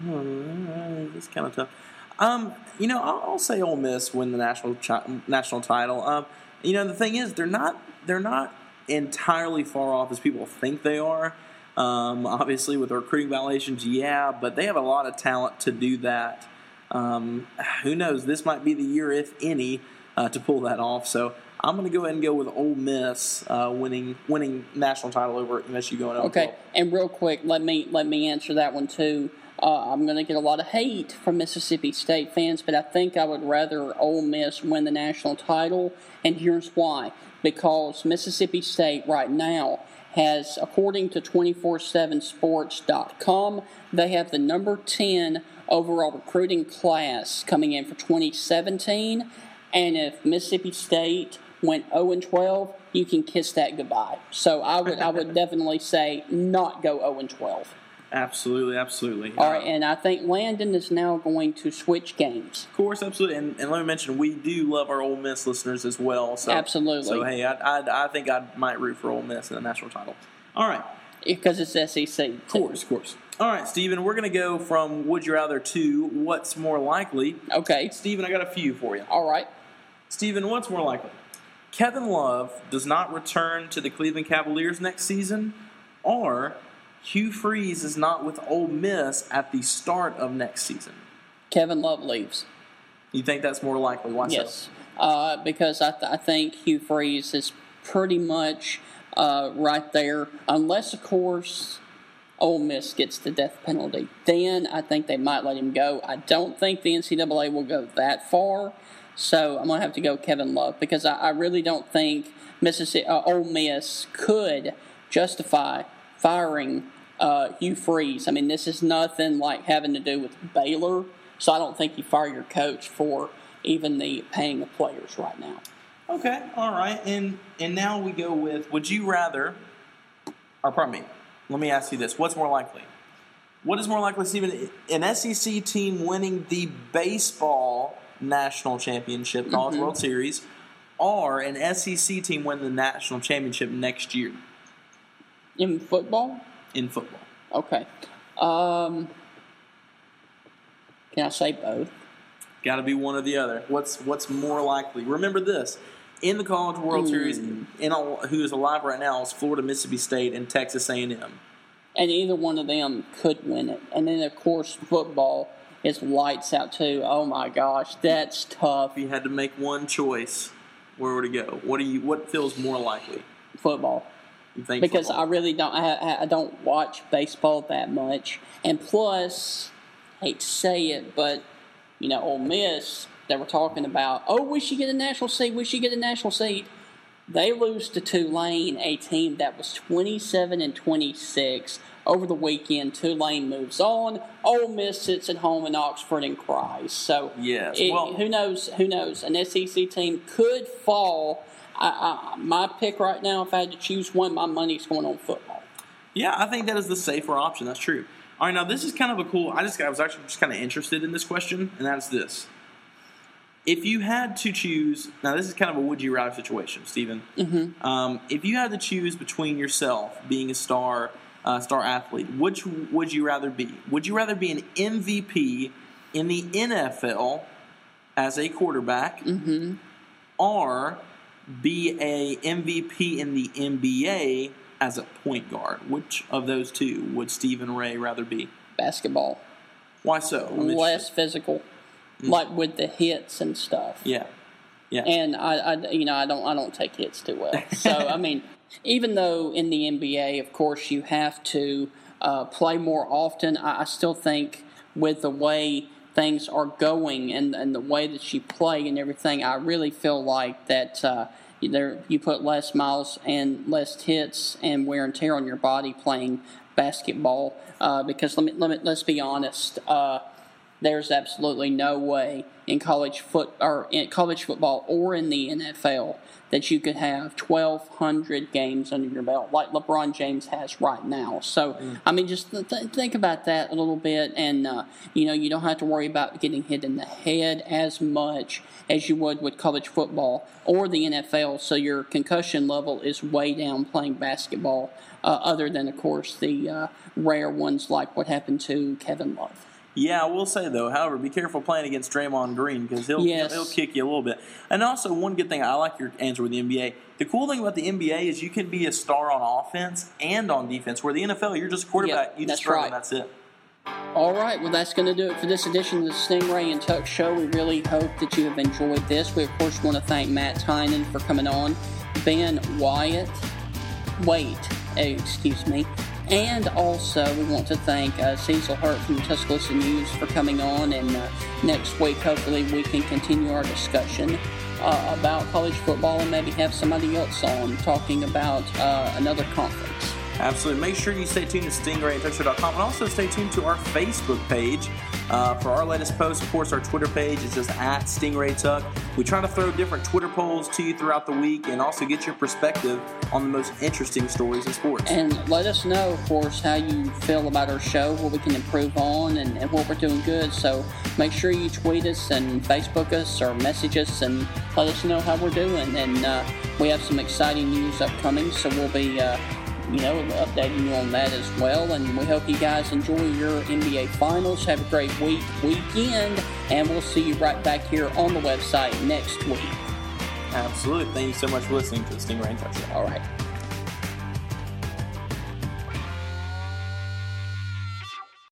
[SPEAKER 3] Hmm, It's kind of tough. Um, you know, I'll, I'll say Ole Miss win the national chi- national title. Um, you know, the thing is, they're not they're not entirely far off as people think they are. Um, obviously, with recruiting violations, yeah, but they have a lot of talent to do that. Um, who knows? This might be the year, if any, uh, to pull that off. So I'm going to go ahead and go with Ole Miss uh, winning winning national title over MSU going over.
[SPEAKER 2] Okay, and real quick, let me let me answer that one too. Uh, I'm going to get a lot of hate from Mississippi State fans, but I think I would rather Ole Miss win the national title, and here's why: because Mississippi State right now has, according to 247sports.com, they have the number 10 overall recruiting class coming in for 2017, and if Mississippi State went 0 and 12, you can kiss that goodbye. So I would I would definitely say not go 0 and 12.
[SPEAKER 3] Absolutely, absolutely.
[SPEAKER 2] All right, and I think Landon is now going to switch games.
[SPEAKER 3] Of course, absolutely. And, and let me mention, we do love our Ole Miss listeners as well. So,
[SPEAKER 2] Absolutely.
[SPEAKER 3] So, hey, I, I, I think I might root for Ole Miss in the national title. All right.
[SPEAKER 2] Because it's SEC.
[SPEAKER 3] Of course, of course. All right, Stephen, we're going to go from Would You Rather to What's More Likely.
[SPEAKER 2] Okay.
[SPEAKER 3] Stephen, I got a few for you.
[SPEAKER 2] All right.
[SPEAKER 3] Stephen, what's more likely? Kevin Love does not return to the Cleveland Cavaliers next season, or Hugh Freeze is not with Ole Miss at the start of next season.
[SPEAKER 2] Kevin Love leaves.
[SPEAKER 3] You think that's more likely? Why
[SPEAKER 2] Yes, uh, because I, th- I think Hugh Freeze is pretty much uh, right there, unless of course Ole Miss gets the death penalty. Then I think they might let him go. I don't think the NCAA will go that far, so I'm gonna have to go Kevin Love because I, I really don't think Mississippi uh, Ole Miss could justify firing uh, Hugh Freeze. I mean, this is nothing like having to do with Baylor, so I don't think you fire your coach for even the paying of players right now.
[SPEAKER 3] Okay, all right, and and now we go with Would you rather? Or pardon me. Let me ask you this: What's more likely? What is more likely, Stephen? An SEC team winning the baseball national championship, College
[SPEAKER 2] Mhm.
[SPEAKER 3] World Series, or an SEC team win the national championship next year
[SPEAKER 2] In football,
[SPEAKER 3] in football?
[SPEAKER 2] okay. Um, can I say both?
[SPEAKER 3] Got to be one or the other. What's what's more likely? Remember this: in the College World
[SPEAKER 2] Hmm.
[SPEAKER 3] Series, in all, who is alive right now is Florida, Mississippi State, and Texas A&M.
[SPEAKER 2] And either one of them could win it. And then, of course, football is lights out too. Oh my gosh, that's tough.
[SPEAKER 3] If you had to make one choice, where would it go? What do you? What feels more likely?
[SPEAKER 2] Football. Because? I really don't. I, I don't watch baseball that much, and plus, hate to say it, but you know, Ole Miss that were talking about, oh, we should get a national seed, we should get a national seed. They lose to Tulane, a team that was 27 and 26 over the weekend. Tulane moves on. Ole Miss sits at home in Oxford and cries. So,
[SPEAKER 3] Yes,
[SPEAKER 2] it-
[SPEAKER 3] well-
[SPEAKER 2] who knows? Who knows? An SEC team could fall. I, I, my pick right now, if I had to choose one, my money's going on football.
[SPEAKER 3] Yeah, I think that is the safer option. That's true. All right, now this is kind of a cool. I just I was actually just kind of interested in this question, and that's this: If you had to choose, now this is kind of a would you rather situation, Stephen. Mm-hmm. Um, if you had to choose between yourself being a star uh, star athlete, which would you rather be? Would you rather be an MVP in the NFL as a quarterback, or be a MVP in the NBA as a point guard? Which of those two would Stephen Ray rather be?
[SPEAKER 2] Basketball,
[SPEAKER 3] Why so? I'm
[SPEAKER 2] less physical, like with the hits and stuff.
[SPEAKER 3] Yeah, yeah.
[SPEAKER 2] and I, I, you know, I don't, I don't take hits too well. So I mean, even though in the NBA, of course, you have to uh, play more often, I, I still think with the way things are going and, and the way that you play and everything, I really feel like that. Uh, there, you put less miles and less hits and wear and tear on your body playing basketball. Uh, because let me, let me let's be honest. Uh, there's absolutely no way in college foot or in college football or in the NFL that you could have 1,200 games under your belt like LeBron James has right now. So, I mean, just th- th- think about that a little bit, and uh, you know, you don't have to worry about getting hit in the head as much as you would with college football or the NFL. So your concussion level is way down playing basketball. Uh, other than, of course, the uh, rare ones like what happened to Kevin Love.
[SPEAKER 3] Yeah, I will say though, however, be careful playing against Draymond Green because he'll,
[SPEAKER 2] Yes.
[SPEAKER 3] he'll kick you a little bit. And also, one good thing I like your answer with the NBA. The cool thing about the NBA is you can be a star on offense and on defense. Where the NFL, you're just a quarterback.
[SPEAKER 2] Yep,
[SPEAKER 3] you just
[SPEAKER 2] that's
[SPEAKER 3] throw
[SPEAKER 2] right.
[SPEAKER 3] and that's it.
[SPEAKER 2] All right, well, that's going to do it for this edition of the Stingray and Tuck Show. We really hope that you have enjoyed this. We, of course, want to thank Matt Tynan for coming on, Ben Wyatt, wait, eh, excuse me, and also we want to thank uh, Cecil Hurt from Tuscaloosa News for coming on. And uh, next week, hopefully, we can continue our discussion uh, about college football and maybe have somebody else on talking about uh, another conference.
[SPEAKER 3] Absolutely. Make sure you stay tuned to stingrayandtuckshow.com and also stay tuned to our Facebook page uh, for our latest posts. Of course, our Twitter page is just at Stingray Tuck. We try to throw different Twitter polls to you throughout the week and also get your perspective on the most interesting stories in sports.
[SPEAKER 2] And let us know, of course, how you feel about our show, what we can improve on, and, and what we're doing good. So make sure you tweet us and Facebook us or message us and let us know how we're doing. And uh, we have some exciting news upcoming, so we'll be, uh, you know, updating you on that as well. And we hope you guys enjoy your NBA Finals. Have a great week, weekend, and we'll see you right back here on the website next week.
[SPEAKER 3] Absolutely. Thank you so much for listening to the Stingray Show.
[SPEAKER 2] All right.